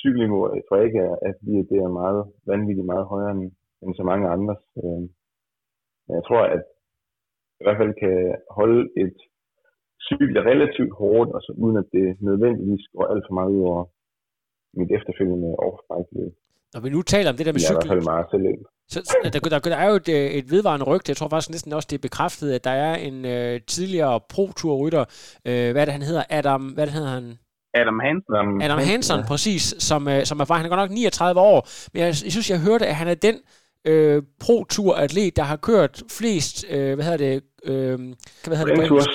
cykelniveau, jeg tror ikke, at det er meget vanvittigt meget højere end, end så mange andre. Øh, men jeg tror, at i hvert fald kan holde et cykel relativt hårdt, og så uden at det nødvendigvis går alt for meget ud over mit efterfølgende årsbrækkeløb. Når vi nu taler om det der med cykling... Det er i hvert fald meget selv. Så, der, der, der er jo et, øh, et vedvarende rygte, jeg tror faktisk næsten også, det er bekræftet, at der er en øh, tidligere pro-tour-rytter, øh, hvad er det, han hedder? Adam, hvad det hedder han? Adam Hansen. Adam Hansen, ja. præcis, som, øh, som er, han er godt nok 39 år, men jeg, jeg synes, jeg hørte, at han er den øh, pro-tour-atlet, der har kørt flest, øh, hvad hedder det, øh, hvad hedder Grand det? Tours.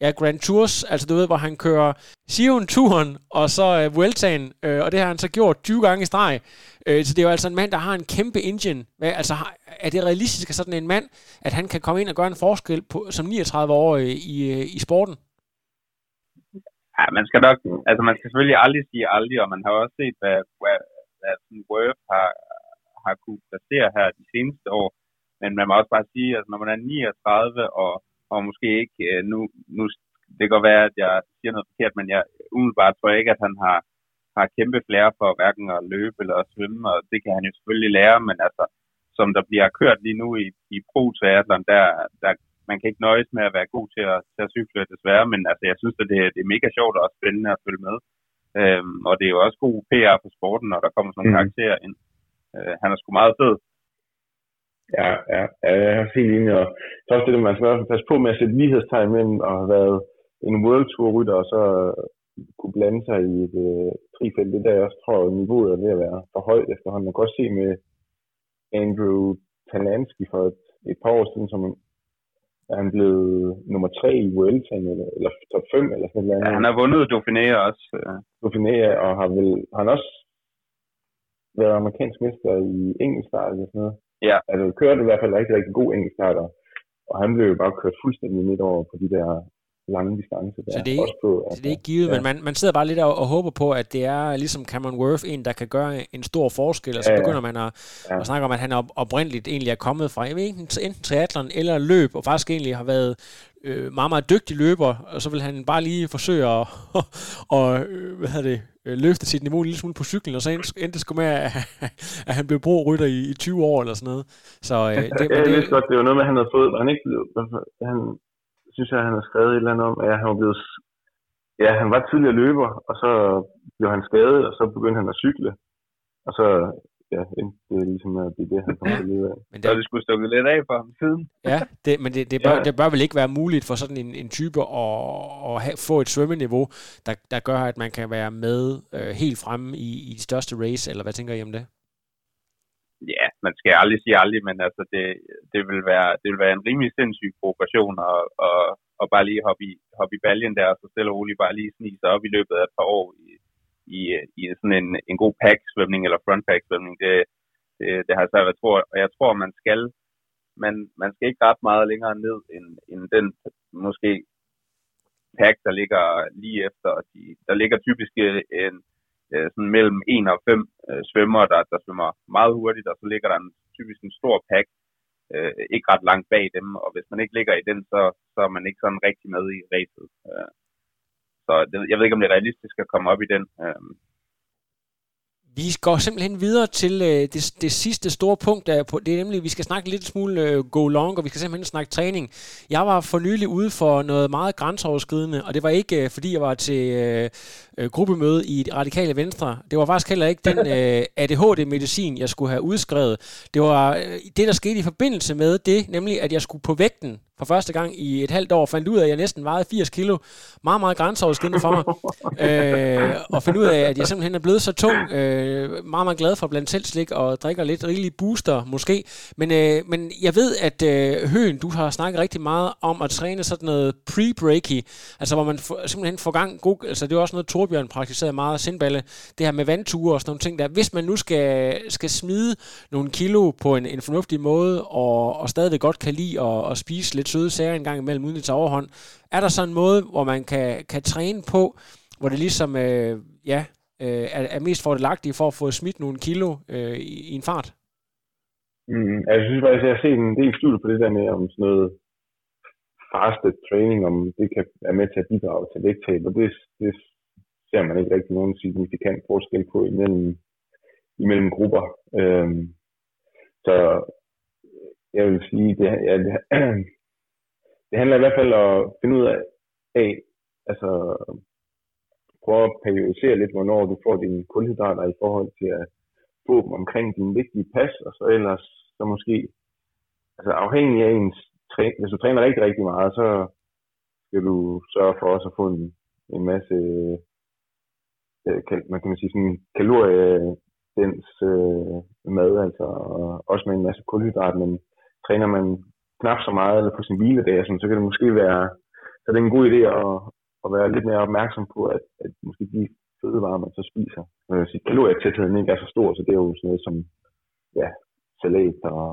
Ja, Grand Tours, altså du ved, hvor han kører Sion-turen, og så øh, Vueltaen, øh, og det har han så gjort 20 gange i streg. Øh, så det er jo altså en mand, der har en kæmpe engine. Hvad, altså, er det realistisk, at sådan en mand, at han kan komme ind og gøre en forskel på, som 39 år i, i, i sporten? Ja, man skal nok, altså man skal selvfølgelig aldrig sige aldrig, og man har også set, hvad, hvad, hvad Worth har, har kunne placere her de seneste år. Men man må også bare sige, at når man er 39 og, og måske ikke øh, nu, nu det kan godt være, at jeg siger noget forkert, men jeg umiddelbart tror jeg ikke, at han har, har kæmpe flere for hverken at løbe eller at svømme, og det kan han jo selvfølgelig lære, men altså, som der bliver kørt lige nu i, i pro der, der, man kan ikke nøjes med at være god til at, til at cykle desværre, men altså, jeg synes, at det, det er mega sjovt og spændende at følge med. Øhm, og det er jo også god PR for sporten, når der kommer sådan nogle mm. karakterer ind. Øh, han er sgu meget fed. Ja, ja, ja jeg er helt enig. Og så også det, at man skal passe på med at sætte lighedstegn mellem at have været en World Tour rytter og så kunne blande sig i et øh, trifelt. Det der jeg også tror, niveauet er ved at være for højt efterhånden. Man kan også se med Andrew Talansky for et, et par år siden, som er han blevet nummer tre i Vueltaen, eller, eller top 5, eller sådan noget. Ja, han har vundet Dauphiné også. Dauphiné, og har vel, han også været amerikansk mester i enkeltstart eller sådan noget. Ja. Altså, kørte i hvert fald rigtig, rigtig god enkeltstarter. Og han blev jo bare kørt fuldstændig midt over på de der lange distancer. Der. Så det er, ikke, på, altså, så det er ikke givet, ja. men man, man sidder bare lidt og, og håber på, at det er ligesom Cameron Worth, en, der kan gøre en stor forskel, og så ja, begynder man at, ja. at snakke om, at han oprindeligt egentlig er kommet fra jeg ved ikke, enten triathlon eller løb, og faktisk egentlig har været øh, meget, meget dygtig løber, og så vil han bare lige forsøge at og, øh, hvad hedder det, øh, løfte sit niveau en lille smule på cyklen, og så endte det sgu med, at, at han blev pro-rytter i, i 20 år eller sådan noget. Så, øh, det, ja, jeg vidste godt, det var noget med, at han havde fået, han ikke blev, han, synes jeg, han har skrevet et eller andet om, at han var blevet, ja, han var tidligere løber, og så blev han skadet, og så begyndte han at cykle, og så ja, det er ligesom at det er det, han kommer til at af. Men det, så det skulle stukket lidt af for ham siden. Ja, det, men det, det, bør, ja. det bør vel ikke være muligt for sådan en, en type at, at have, få et svømmeniveau, der, der gør, at man kan være med øh, helt fremme i, i de største race, eller hvad tænker I om det? ja, man skal aldrig sige aldrig, men altså det, det, vil være, det vil være en rimelig sindssyg progression og, og, og bare lige hoppe i, hoppe i baljen der, og så stille og roligt bare lige snige sig op i løbet af et par år i, i, i sådan en, en god pack-svømning eller front-pack-svømning. Det, det, det har jeg svært ved tror, og jeg tror, man skal, man, man skal ikke ret meget længere ned end, end den måske pack, der ligger lige efter. De, der ligger typisk en, øh, sådan mellem 1 og 5 øh, svømmer, der, der svømmer meget hurtigt, og så ligger der en, typisk en stor pack, øh, ikke ret langt bag dem, og hvis man ikke ligger i den, så, så er man ikke sådan rigtig med i racet. Øh, så det, jeg ved ikke, om det er realistisk at komme op i den. Øh, vi går simpelthen videre til øh, det, det sidste store punkt, der er på, det er nemlig, at vi skal snakke lidt smule øh, go long, og vi skal simpelthen snakke træning. Jeg var for nylig ude for noget meget grænseoverskridende, og det var ikke, øh, fordi jeg var til øh, øh, gruppemøde i det radikale venstre. Det var faktisk heller ikke den øh, ADHD-medicin, jeg skulle have udskrevet. Det var øh, det, der skete i forbindelse med det, nemlig at jeg skulle på vægten for første gang i et halvt år, fandt ud af, at jeg næsten vejede 80 kilo. Meget, meget grænseoverskridende for mig. øh, og fandt ud af, at jeg simpelthen er blevet så tung. Øh, meget, meget glad for blandt selv slik og drikker lidt rigelig booster måske. Men, øh, men jeg ved, at øh, Høen, du har snakket rigtig meget om at træne sådan noget pre-breaky. Altså hvor man for, simpelthen får gang god... Altså det er også noget, Torbjørn praktiserede meget sindballe. Det her med vandture og sådan nogle ting der. Hvis man nu skal, skal smide nogle kilo på en, en fornuftig måde, og, og stadig godt kan lide at, at spise lidt lidt søde sager engang imellem, uden det overhånd. Er der så en måde, hvor man kan, kan træne på, hvor det ligesom, øh, ja, øh, er, er mest fordelagtigt for at få smidt nogle kilo øh, i, i en fart? Mm, altså, jeg synes faktisk, at jeg har set en del studier på det der med, om sådan noget fasted training, om det kan være med til at bidrage til vægttab, og det, det ser man ikke rigtig nogen signifikant forskel på imellem, imellem grupper. Øhm, så jeg vil sige, det, ja, det, det handler i hvert fald om at finde ud af, af altså prøve at periodisere lidt, hvornår du får dine kulhydrater i forhold til at få dem omkring din vigtige pas, og så ellers så måske, altså afhængig af ens træ, hvis du træner rigtig, rigtig meget, så skal du sørge for også at få en, en masse, øh, man kan man sige sådan kaloriedens øh, mad, altså også med en masse kulhydrat, men træner man knap så meget eller på sin hviledag, så kan det måske være, så det er en god idé at, at være lidt mere opmærksom på, at, at måske de fødevarer, man så spiser, øh, sit kalorietætheden ikke er så stor, så det er jo sådan noget som ja, salat og,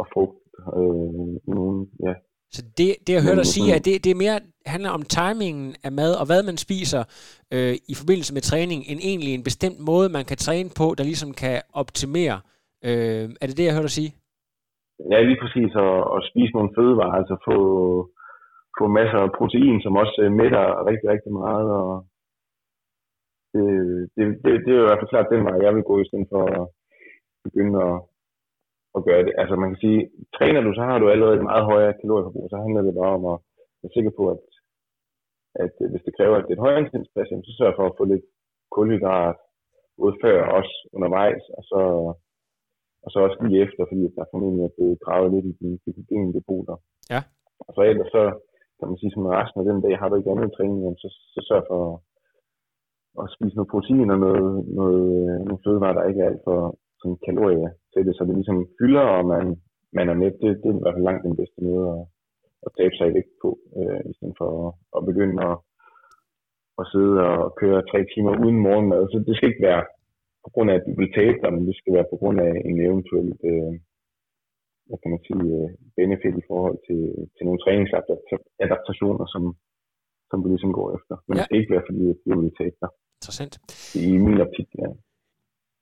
og frugt. Øh, nogen, ja. Så det, det jeg hørte dig sige, at det, det er mere handler om timingen af mad, og hvad man spiser øh, i forbindelse med træning, end egentlig en bestemt måde, man kan træne på, der ligesom kan optimere. Øh, er det det, jeg hørte dig sige? Ja, lige præcis. Og, og spise nogle fødevarer, altså få, få masser af protein, som også øh, mætter rigtig, rigtig meget. Og det, det, det, det er jo i hvert fald klart den vej, jeg vil gå, i stedet for at begynde at, at gøre det. Altså man kan sige, træner du, så har du allerede et meget højere kalorieforbrug, så handler det bare om at være sikker på, at, at øh, hvis det kræver, at det er et højere intensivspas, så sørg for at få lidt kulhydrat både før og også undervejs, og så og så også lige efter, fordi der formentlig er blevet gravet lidt i de glykogendepoter. Ja. Og så ellers så kan man sige, som resten af den dag har du ikke andet træning, så, så sørg for at spise noget protein og noget, noget, noget fødevarer, der ikke er alt for sådan kalorier til det, så det ligesom fylder, og man, man er med. Det, det er i hvert fald langt den bedste måde at, at tabe sig i vægt på, øh, i stedet for at, at begynde at, at sidde og køre tre timer uden morgenmad. Så det skal ikke være på grund af, at du vil tabe dig, men det skal være på grund af en eventuel øh, hvad kan man sige, øh, benefit i forhold til, til nogle træningsadaptationer, som, som du ligesom går efter. Men ja. det skal ikke være, fordi du vil tabe dig. Interessant. I min optik, ja.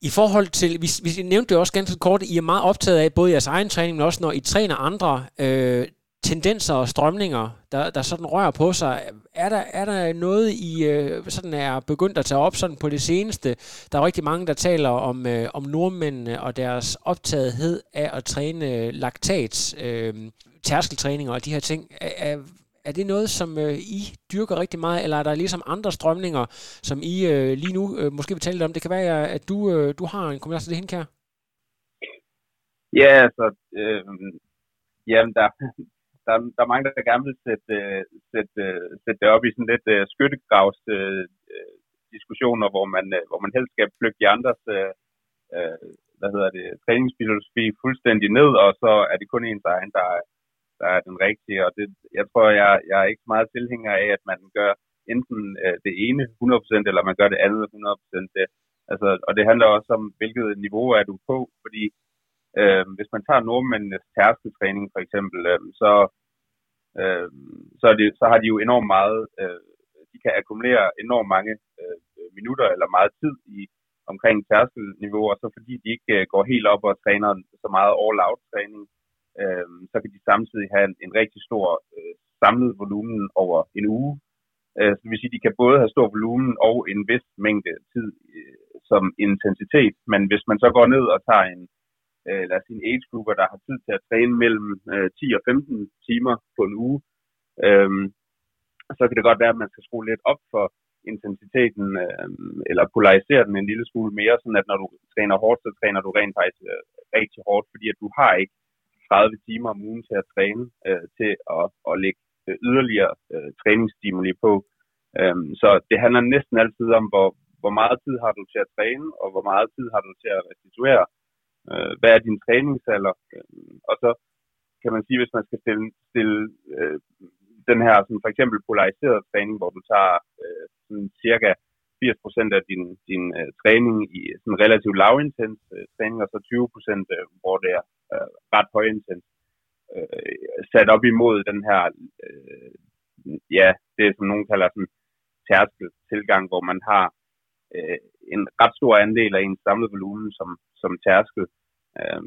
I forhold til, vi, vi nævnte det også ganske kort, I er meget optaget af både jeres egen træning, men også når I træner andre. Øh, tendenser og strømninger, der, der sådan rører på sig. Er der, er der noget, I øh, sådan er begyndt at tage op sådan på det seneste? Der er rigtig mange, der taler om, øh, om nordmændene og deres optagethed af at træne øh, laktats, øh, tærskeltræninger og de her ting. Er, er, er det noget, som øh, I dyrker rigtig meget, eller er der ligesom andre strømninger, som I øh, lige nu øh, måske vil tale lidt om? Det kan være, at du, øh, du har en kommentar til det, Henkær. Ja, altså, øh, jamen, der, der, der er mange, der gerne vil sætte, øh, sætte, øh, sætte det op i sådan lidt uh, skyttegravs uh, diskussioner, hvor man, uh, hvor man helst skal plukke de andres uh, hvad hedder det, træningsfilosofi fuldstændig ned, og så er det kun ens egen, der, der er den rigtige. Og det, jeg tror, jeg, jeg er ikke meget tilhænger af, at man gør enten øh, det ene 100%, eller man gør det andet 100%. Det, altså, og det handler også om, hvilket niveau er du på, fordi øh, hvis man tager nordmændenes tærsketræning for eksempel, øh, så, øh, så, er det, så har de jo enormt meget, øh, de kan akkumulere enormt mange øh, minutter eller meget tid i omkring tærskelniveau, og så fordi de ikke øh, går helt op og træner så meget all-out træning, øh, så kan de samtidig have en, en rigtig stor øh, samlet volumen over en uge. Øh, så det vil sige, at de kan både have stor volumen og en vis mængde tid øh, som intensitet, men hvis man så går ned og tager en, Øh, eller sine age grupper, der har tid til at træne mellem øh, 10 og 15 timer på en uge, øh, så kan det godt være, at man skal skrue lidt op for intensiteten, øh, eller polarisere den en lille smule mere, sådan at når du træner hårdt, så træner du rent faktisk øh, rigtig hårdt, fordi at du har ikke 30 timer om ugen til at træne, øh, til at, at lægge øh, yderligere øh, træningsstimuli på. Øhm, så det handler næsten altid om, hvor, hvor meget tid har du til at træne, og hvor meget tid har du til at restituere. Øh, hvad er din træningsalder? Øh, og så kan man sige, hvis man skal stille, stille øh, den her sådan for eksempel polariseret træning, hvor du tager øh, sådan cirka 80% af din, din øh, træning i sådan relativt lavintens øh, træning, og så 20% øh, hvor det er øh, ret højintens. Øh, sat op imod den her, øh, ja, det som nogen kalder sådan tærskel tilgang, hvor man har øh, en ret stor andel af ens samlede volumen som, som tærskel. Øh,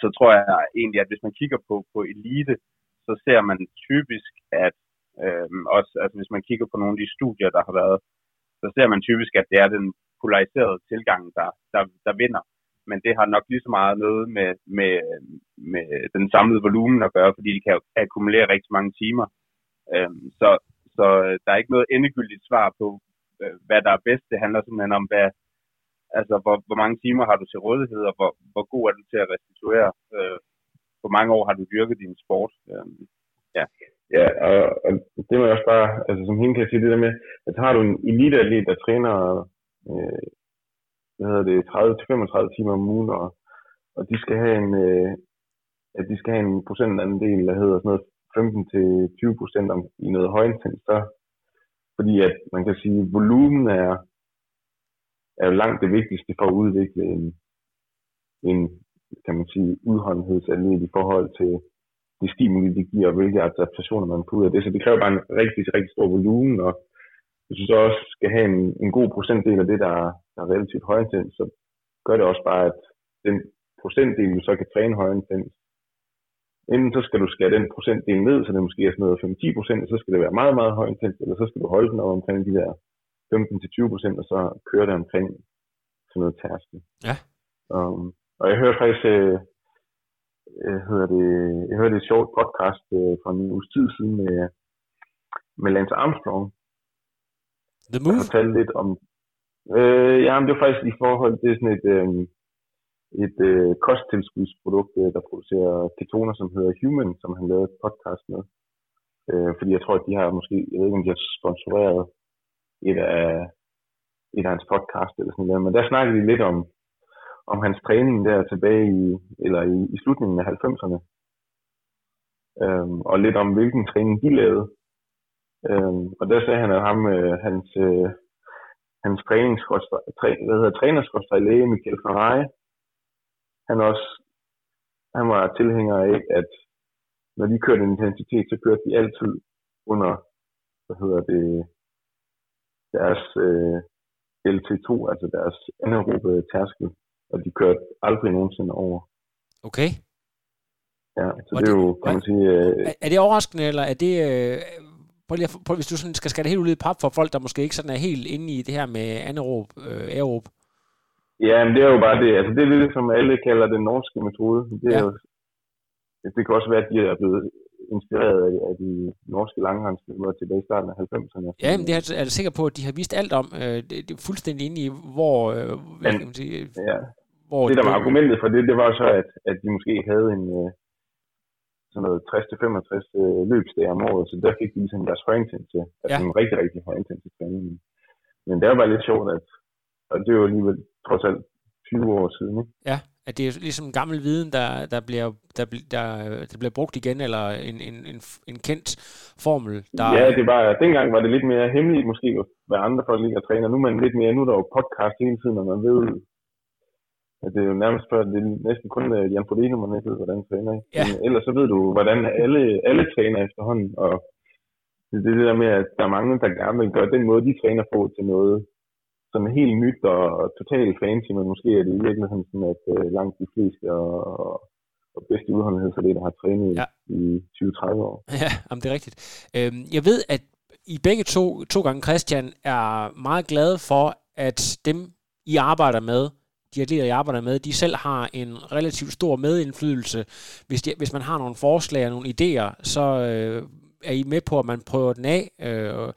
så tror jeg egentlig, at hvis man kigger på, på elite, så ser man typisk, at øh, også, altså hvis man kigger på nogle af de studier, der har været, så ser man typisk, at det er den polariserede tilgang, der, der, der vinder. Men det har nok lige så meget noget med, med, med den samlede volumen at gøre, fordi de kan akkumulere rigtig mange timer. Øh, så, så øh, der er ikke noget endegyldigt svar på, Øh, hvad der er bedst. Det handler simpelthen om, hvad, altså, hvor, hvor mange timer har du til rådighed, og hvor, hvor god er du til at restituere. Øh, hvor mange år har du dyrket din sport? Øh, ja. Ja, og, og det må jeg også bare, altså som hende kan jeg sige det der med, at har du en eliteatlet, der træner, øh, hvad hedder det, 30-35 timer om ugen, og, og de skal have en, øh, at de skal have en procentandel, der hedder sådan noget 15-20 procent i noget højintens, så fordi at man kan sige, at volumen er, er jo langt det vigtigste for at udvikle en, en kan man sige, udholdenhedsanlæg i forhold til de stimuli, det giver, og hvilke adaptationer man får ud af det. Så det kræver bare en rigtig, rigtig stor volumen, og hvis du så også skal have en, en god procentdel af det, der, der er relativt højintens, så gør det også bare, at den procentdel, du så kan træne højintens, enten så skal du skære den procentdel ned, så det måske er sådan noget 5-10 procent, så skal det være meget, meget højintens, eller så skal du holde den op omkring de der 15-20 procent, og så køre det omkring sådan noget tærskel. Ja. Um, og jeg hørte faktisk, øh, jeg, hedder det, jeg hørte et sjovt podcast øh, for en uges tid siden med, med Lance Armstrong. The Move? Der fortalte lidt om, øh, ja, men det var faktisk i forhold til sådan et, øh, et øh, kosttilskudsprodukt, øh, der producerer ketoner, som hedder Human, som han lavede et podcast med. Øh, fordi jeg tror, at de har måske, jeg ved ikke, om de har sponsoreret et af, et af hans podcast eller sådan noget, men der snakkede vi lidt om, om hans træning der tilbage i, eller i, i slutningen af 90'erne. Øhm, og lidt om, hvilken træning de lavede. Øhm, og der sagde han, at ham, øh, hans, øh, hans træningstræ, hvad hedder, trænerskostrej læge, Michael Ferrari, han også, han var tilhænger af, at når de kørte intensitet, så kørte de altid under, hvad hedder det, deres øh, LT2, altså deres anaerobe tærskel og de kørte aldrig nogensinde over. Okay. Ja, så det, det er jo, kan man sige... Øh, er, er det overraskende, eller er det... Øh, prøv lige at, prøv, hvis du sådan skal skære det helt ud i pap for folk, der måske ikke sådan er helt inde i det her med anaerob, øh, aerob. Ja, men det er jo bare det. Altså, det er det, som alle kalder den norske metode. Det, er ja. jo, det kan også være, at de er blevet inspireret af, af de norske langrendsfilmer tilbage i starten af 90'erne. Ja, men det er, er jeg sikker på, at de har vist alt om. Øh, det, det er fuldstændig inde i, hvor... Øh, men, kan man sige, ja. hvor det, der var argumentet for det, det var så, at, at de måske havde en øh, sådan noget 60-65 øh, løbsdage om året, så der fik de ligesom deres højintense, altså ja. en rigtig, rigtig højintense træning. Men det var bare lidt sjovt, at og det er jo alligevel trods alt 20 år siden. Ikke? Ja, at det er ligesom gammel viden, der, der, bliver, der, der, der bliver brugt igen, eller en, en, en, en kendt formel. Der... Ja, det var, dengang var det lidt mere hemmeligt måske, hvad andre folk lige træner. Nu er man lidt mere, nu er der jo podcast hele tiden, og man ved, at det er jo nærmest før, det er næsten kun Jan Frodeno, man ikke ved, hvordan træner. Ikke? Ja. Men ellers så ved du, hvordan alle, alle træner efterhånden, og det er det der med, at der er mange, der gerne vil gøre den måde, de træner på til noget, som er helt nyt og totalt fancy, men måske er det i virkeligheden sådan, at uh, langt de fleste og, og bedste udholdenhed for det, der har trænet Ja. i 20-30 år. Ja, jamen, det er rigtigt. Øhm, jeg ved, at I begge to, to gange Christian, er meget glade for, at dem, I arbejder med, de atleter, I arbejder med, de selv har en relativt stor medindflydelse. Hvis, de, hvis man har nogle forslag og nogle idéer, så øh, er I med på, at man prøver den af, øh,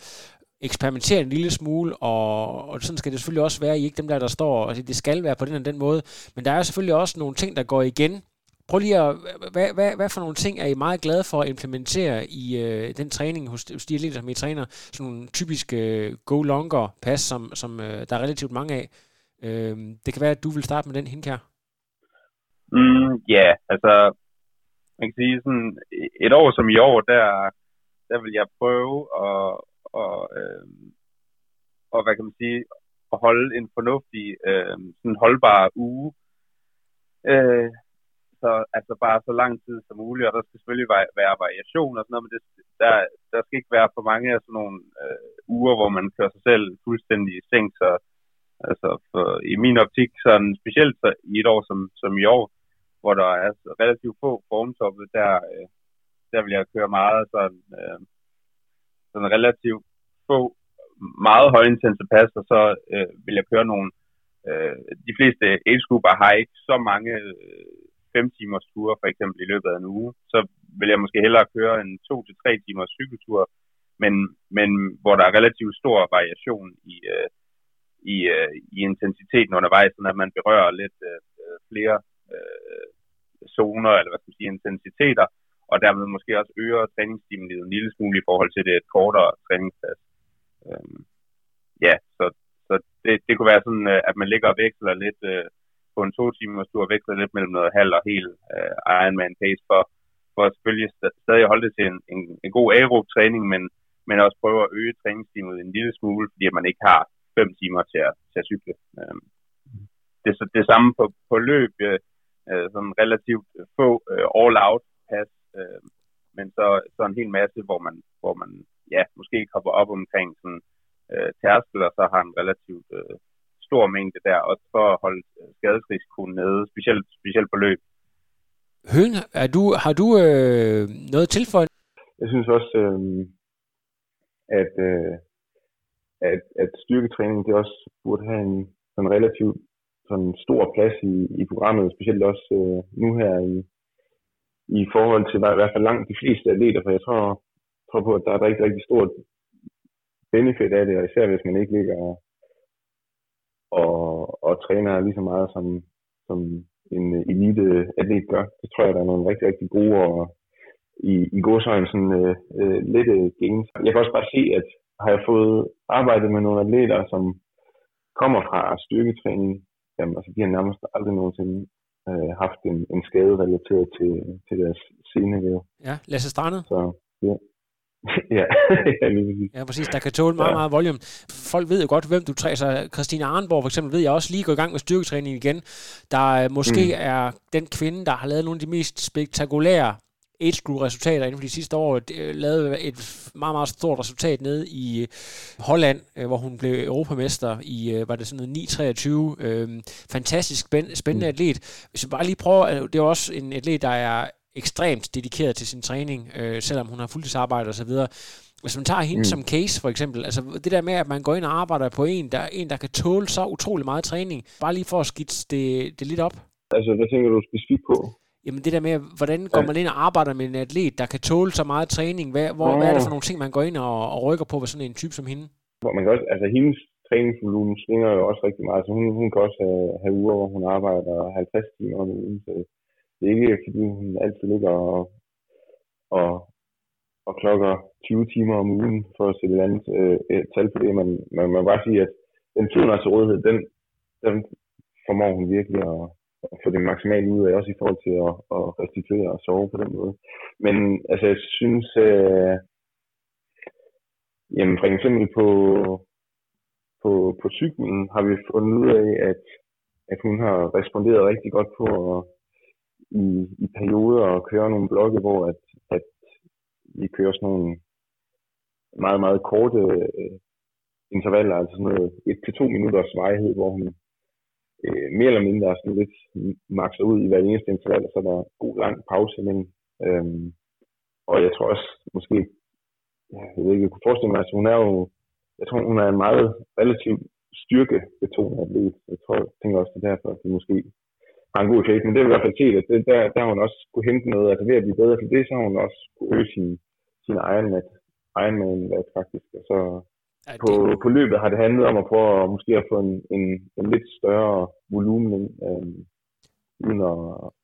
eksperimentere en lille smule, og, og sådan skal det selvfølgelig også være. I ikke dem der, der står og det skal være på den og den måde. Men der er selvfølgelig også nogle ting, der går igen. Prøv lige at, hvad, hvad, hvad for nogle ting er I meget glade for at implementere i øh, den træning hos, hos de atleter, som I træner? Sådan nogle typiske øh, go longer pas, som, som øh, der er relativt mange af. Øh, det kan være, at du vil starte med den, Hinkær. Mm, ja, altså, man kan sige sådan, et år som i år, der, der vil jeg prøve at, og, øh, og hvad kan man sige, at holde en fornuftig, øh, sådan holdbar uge. Øh, så altså bare så lang tid som muligt, og der skal selvfølgelig være, variation og sådan noget, men det, der, der skal ikke være for mange af sådan nogle øh, uger, hvor man kører sig selv fuldstændig i seng, så altså for, i min optik, sådan specielt så i et år som, som i år, hvor der er relativt få formtoppe, der, øh, der vil jeg køre meget sådan, øh, sådan relativt få meget højintense pass, og så øh, vil jeg køre nogle, øh, de fleste age har ikke så mange øh, fem timers ture, for eksempel i løbet af en uge, så vil jeg måske hellere køre en 2-3 timers cykeltur, men, men hvor der er relativt stor variation i, øh, i, øh, i intensiteten undervejs, så at man berører lidt øh, øh, flere øh, zoner, eller hvad skal man sige, intensiteter, og dermed måske også øger træningsstimuliet en lille smule i forhold til det et kortere træningspas. Øhm, ja, så, så det, det kunne være sådan, øh, at man ligger og veksler lidt øh, på en to timers tur, veksler lidt mellem noget halv og hel øh, Ironman pace, for, for at selvfølgelig stadig holde det til en, en, en god aerob træning, men, men også prøve at øge træningsstimuleret en lille smule, fordi man ikke har fem timer til at, til at cykle. Øhm, det, det samme på, på løb, øh, øh, sådan relativt få øh, all-out pas, øh, men så, så en hel masse, hvor man, hvor man ja, måske hopper op omkring sådan, øh, tærskel, og så har en relativt øh, stor mængde der, også for at holde skadesrisikoen nede, specielt, specielt på løb. Høen, er du, har du øh, noget tilføjet? Jeg synes også, øh, at, øh, at, at styrketræning det også burde have en sådan relativt sådan stor plads i, i programmet, specielt også øh, nu her i, i forhold til i hvert fald langt de fleste atleter, for jeg tror, tror på, at der er et rigtig, rigtig stort benefit af det, og især hvis man ikke ligger og, og, og træner lige så meget som, som en øh, elite atlet gør. Det tror jeg, der er nogle rigtig, rigtig gode og i, i godsøjne sådan øh, øh, lette gains. Jeg kan også bare se, at har jeg fået arbejdet med nogle atleter, som kommer fra styrketræning, jamen, altså, de har nærmest aldrig nogensinde øh, haft en, en skade relateret til, til deres senevæv. Ja, Lasse Strandet. Så ja. ja, ja, lige præcis. Ja, præcis. Der kan tåle meget, Ja. meget volume. Folk ved jo godt, hvem du træner. Så Christine Arnborg for eksempel ved jeg også lige gå i gang med styrketræning igen. Der øh, måske mm. er den kvinde, der har lavet nogle af de mest spektakulære age group resultater inden for de sidste år, øh, lavede et meget, meget stort resultat nede i øh, Holland, øh, hvor hun blev europamester i, øh, var det sådan noget 9-23. Øh, fantastisk spænd- spændende mm. atlet. Hvis jeg bare lige prøver, det er også en atlet, der er ekstremt dedikeret til sin træning, øh, selvom hun har fuldtidsarbejde og så videre. Hvis man tager hende mm. som case, for eksempel, altså det der med, at man går ind og arbejder på en, der, en, der kan tåle så utrolig meget træning, bare lige for at skitse det, det lidt op. Altså, hvad tænker du specifikt på? Jamen det der med, hvordan går man ind og arbejder med en atlet, der kan tåle så meget træning? Hvad, hvor, hvad er det for nogle ting, man går ind og, og rykker på ved sådan en type som hende? Hvor man kan også, altså hendes træningsvolumen svinger jo også rigtig meget. Så hun, hun kan også have, have uger, hvor hun arbejder 50 timer om ugen. Så det er ikke, fordi hun altid ligger og, og, og klokker 20 timer om ugen for at sætte et andet øh, et tal på det. Man, man, man bare sige, at den tid, hun har til rådighed, den, den formår hun virkelig at, at få det maksimalt ud af, også i forhold til at, at restituere og sove på den måde. Men altså, jeg synes, øh, jamen for eksempel på, på, på cyklen har vi fundet ud af, at, at hun har responderet rigtig godt på at, i, i perioder at køre nogle blokke, hvor at, at vi kører sådan nogle meget, meget korte øh, intervaller, altså sådan noget 1-2 minutters vejhed, hvor hun øh, mere eller mindre sådan lidt makser ud i hver eneste interval, og så er der god lang pause imellem. Øhm, og jeg tror også, måske, ja, jeg ved ikke, jeg kunne forestille mig, at hun er jo, jeg tror, hun er en meget relativt styrkebetonet atlet. Jeg tror, jeg tænker også, det er derfor, at det måske har en god effekt. Men det er i hvert fald set, at det, der, der har hun også kunne hente noget, altså ved at blive bedre til det, så har hun også kunne øge sin, sin Ironman, Ironman faktisk. Og så ja, det... på, på løbet har det handlet om at prøve at, måske at få en, en, en lidt større volumen, øh, uden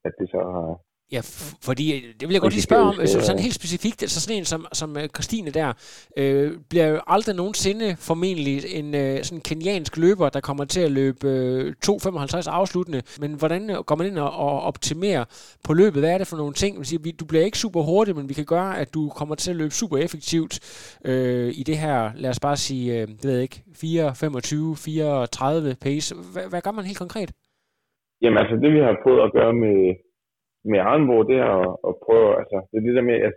at det så har Ja, fordi øh, det vil jeg godt lige spørge om, så sådan helt specifikt, altså sådan en som, som øh, Christine der, øh, bliver jo aldrig nogensinde formentlig en øh, sådan keniansk løber, der kommer til at løbe øh, 2.55 afsluttende, men hvordan går man ind og, og optimerer på løbet? Hvad er det for nogle ting? Du bliver ikke super hurtig, men vi kan gøre, at du kommer til at løbe super effektivt øh, i det her, lad os bare sige, øh, det ved jeg ikke, 4.25, 4.30 pace. Hvad, hvad gør man helt konkret? Jamen altså det vi har prøvet at gøre med, med Arnborg, det er at, at prøve, altså, det er det der med, at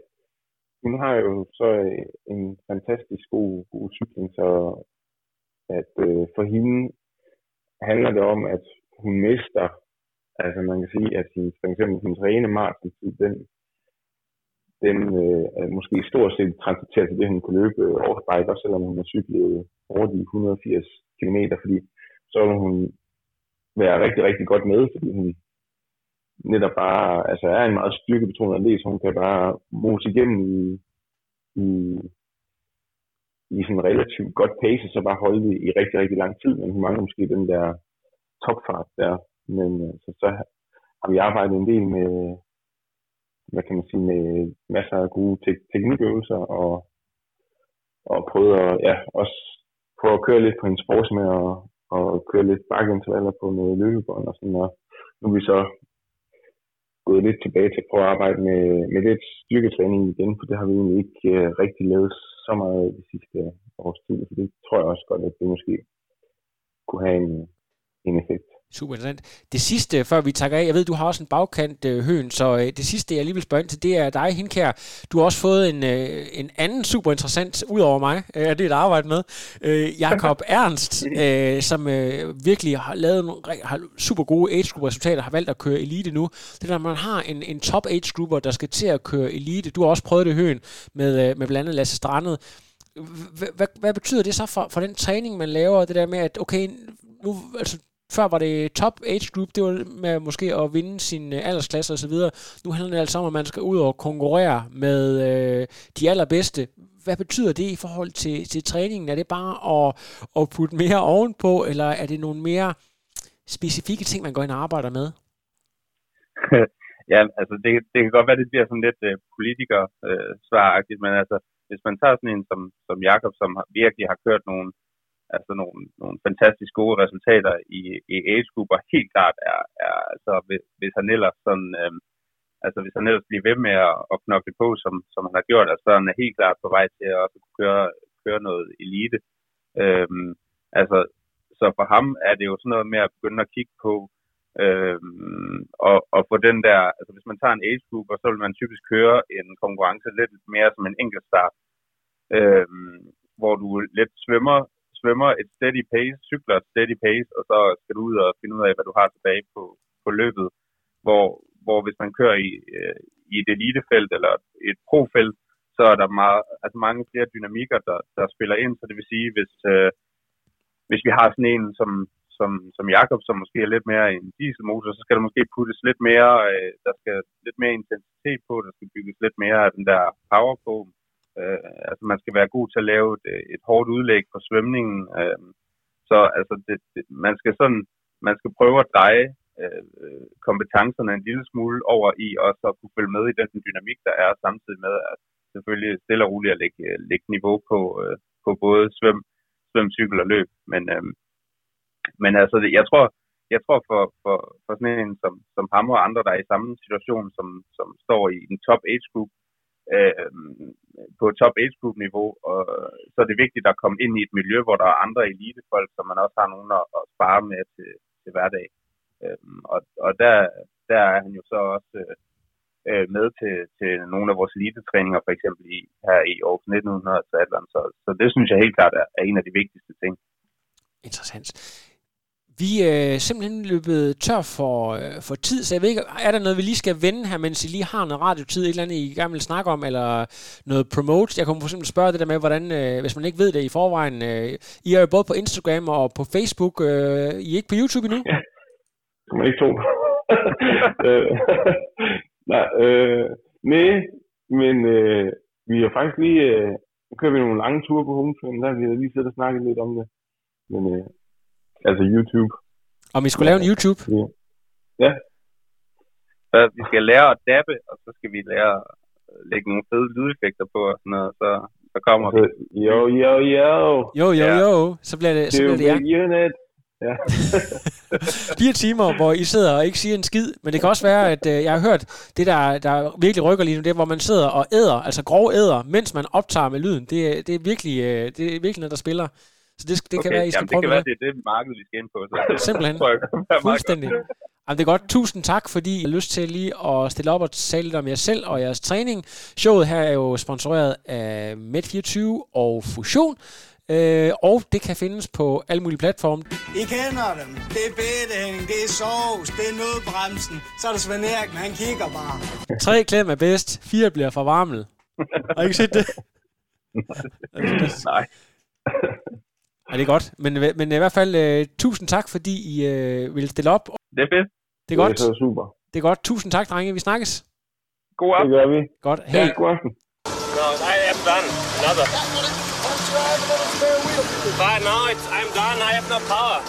hun har jo så øh, en fantastisk god, god cykling, så at øh, for hende handler det om, at hun mister, altså man kan sige, at sin, for eksempel hendes rene maraton, den, den øh, er måske stort set transiteret til det, hun kunne løbe øh, overbike, også selvom hun har cyklet over de 180 km, fordi så vil hun være rigtig, rigtig godt med, fordi hun netop bare altså er en meget styrkebetonet atlet, så hun kan bare mose igennem i, i, i sådan relativt godt pace, så bare holde det i rigtig, rigtig lang tid, men hun mangler måske den der topfart der. Men øh, så, så har vi arbejdet en del med, hvad kan man sige, med masser af gode te- teknikøvelser, og, og prøvet at, ja, også prøve at køre lidt på hendes force med, og, og køre lidt bakkeintervaller på noget løbebånd og sådan, og nu er vi så gået lidt tilbage til at prøve at arbejde med, med lidt styrketræning igen, for det har vi egentlig ikke øh, rigtig lavet så meget de sidste øh, års tid, så det tror jeg også godt, at det måske kunne have en, en effekt. Super interessant. Det sidste, før vi takker af, jeg ved, du har også en bagkant øh, høen, så øh, det sidste, jeg lige vil spørge ind til, det er dig, Hinkær. Du har også fået en, øh, en anden super interessant, ud over mig, øh, det er et arbejde med, øh, Jakob Ernst, øh, som øh, virkelig har lavet nogle har super gode age group resultater, har valgt at køre elite nu. Det der, man har en, en top age grupper, der skal til at køre elite. Du har også prøvet det høen med, øh, med blandt andet Lasse Strandet. Hvad, hvad betyder det så for, for den træning, man laver? Det der med, at okay, nu, altså, før var det top age group, det var med måske at vinde sin øh, aldersklasse osv. Nu handler det altså om, at man skal ud og konkurrere med øh, de allerbedste. Hvad betyder det i forhold til, til træningen? Er det bare at, at putte mere ovenpå, eller er det nogle mere specifikke ting, man går ind og arbejder med? ja, altså det, det kan godt være, det bliver sådan lidt øh, politiker-svaragtigt, øh, men altså hvis man tager sådan en som, som Jakob, som virkelig har kørt nogle altså nogle, nogle fantastisk gode resultater i, i age-grupper, helt klart er, er altså hvis, hvis han ellers sådan, øh, altså hvis han ellers bliver ved med at, at knokle på, som, som han har gjort, altså så er han helt klart på vej til at også kunne køre, køre noget elite. Øhm, altså, så for ham er det jo sådan noget med at begynde at kigge på, øhm, og, og få den der, altså hvis man tager en age group, så vil man typisk køre en konkurrence lidt mere som en enkelt start, øhm, hvor du lidt svømmer svømmer et steady pace, cykler et steady pace, og så skal du ud og finde ud af, hvad du har tilbage på, på løbet. Hvor, hvor hvis man kører i, øh, i et elitefelt eller et profelt, så er der meget, altså mange flere dynamikker, der, der spiller ind. Så det vil sige, hvis, øh, hvis vi har sådan en som, som, som Jakob, som måske er lidt mere en dieselmotor, så skal der måske puttes lidt mere, øh, der skal lidt mere intensitet på, der skal bygges lidt mere af den der power på. Øh, altså man skal være god til at lave et, øh, et hårdt udlæg for svømningen. Øh, så altså det, det, man skal sådan, man skal prøve at dreje øh, øh kompetencerne en lille smule over i og så kunne følge med i den dynamik, der er, samtidig med at selvfølgelig stille og roligt at lægge, øh, lægge niveau på, øh, på både svøm, svøm, cykel og løb. Men, øh, men altså, jeg tror, jeg tror for, for, for sådan en som, som ham og andre, der er i samme situation, som, som står i en top age group, øh, på top age group niveau, og så er det vigtigt at komme ind i et miljø, hvor der er andre elitefolk, som man også har nogen at, at spare med til, til hverdag. Øh, og og der, der er han jo så også øh, med til, til nogle af vores elitetræninger, for eksempel i, her i Aarhus 1900 så, så det synes jeg helt klart er, er en af de vigtigste ting. Interessant. Vi er simpelthen løbet tør for, øh, for tid, så jeg ved ikke, er der noget, vi lige skal vende her, mens I lige har noget radiotid, et eller andet, I gerne vil snakke om, eller noget promote? Jeg kunne for eksempel spørge det der med, hvordan, øh, hvis man ikke ved det i forvejen, øh, I er jo både på Instagram og på Facebook, øh, I er ikke på YouTube endnu? Ja, det man ikke tro. Øh, nej, øh, nej, men øh, vi har faktisk lige, øh, kører vi nogle lange ture på hometrain, der har vi lige siddet og snakket lidt om det. Men øh, Altså YouTube. Om vi skulle lave en YouTube? Ja. ja. Så vi skal lære at dabbe, og så skal vi lære at lægge nogle fede lydeffekter på og sådan noget, så, så kommer vi. Jo, jo, jo. Jo, jo, jo. Så bliver det, så bliver det ja. Unit. Ja. Fire timer, hvor I sidder og ikke siger en skid, men det kan også være, at øh, jeg har hørt, det der, der virkelig rykker lige nu, det er, hvor man sidder og æder, altså grov æder, mens man optager med lyden. Det, det, er, virkelig, øh, det er virkelig noget, der spiller. Så det, det okay, kan være, I skal jamen, prøve det kan være, det er det marked, vi skal ind på. Så. Simpelthen. Fuldstændig. Jamen, det er godt. Tusind tak, fordi I har lyst til lige at stille op og tale lidt om jer selv og jeres træning. Showet her er jo sponsoreret af Med24 og Fusion. Øh, og det kan findes på alle mulige platforme. I kender dem. Det er bedehæng, det er sovs, det er nødbremsen. Så er der Svend Erik, han kigger bare. Tre klem er bedst, fire bliver forvarmet. Har I ikke set det? Nej. Ja, det er godt. Men, men i hvert fald, uh, tusind tak, fordi I uh, ville stille op. Det er fedt. Det er godt. Det er super. Det er godt. Tusind tak, drenge. Vi snakkes. God aften. Det gør vi. Godt. Hej. Ja, god aften. No, I am done. Another. But no, it's, I'm done. I have no power.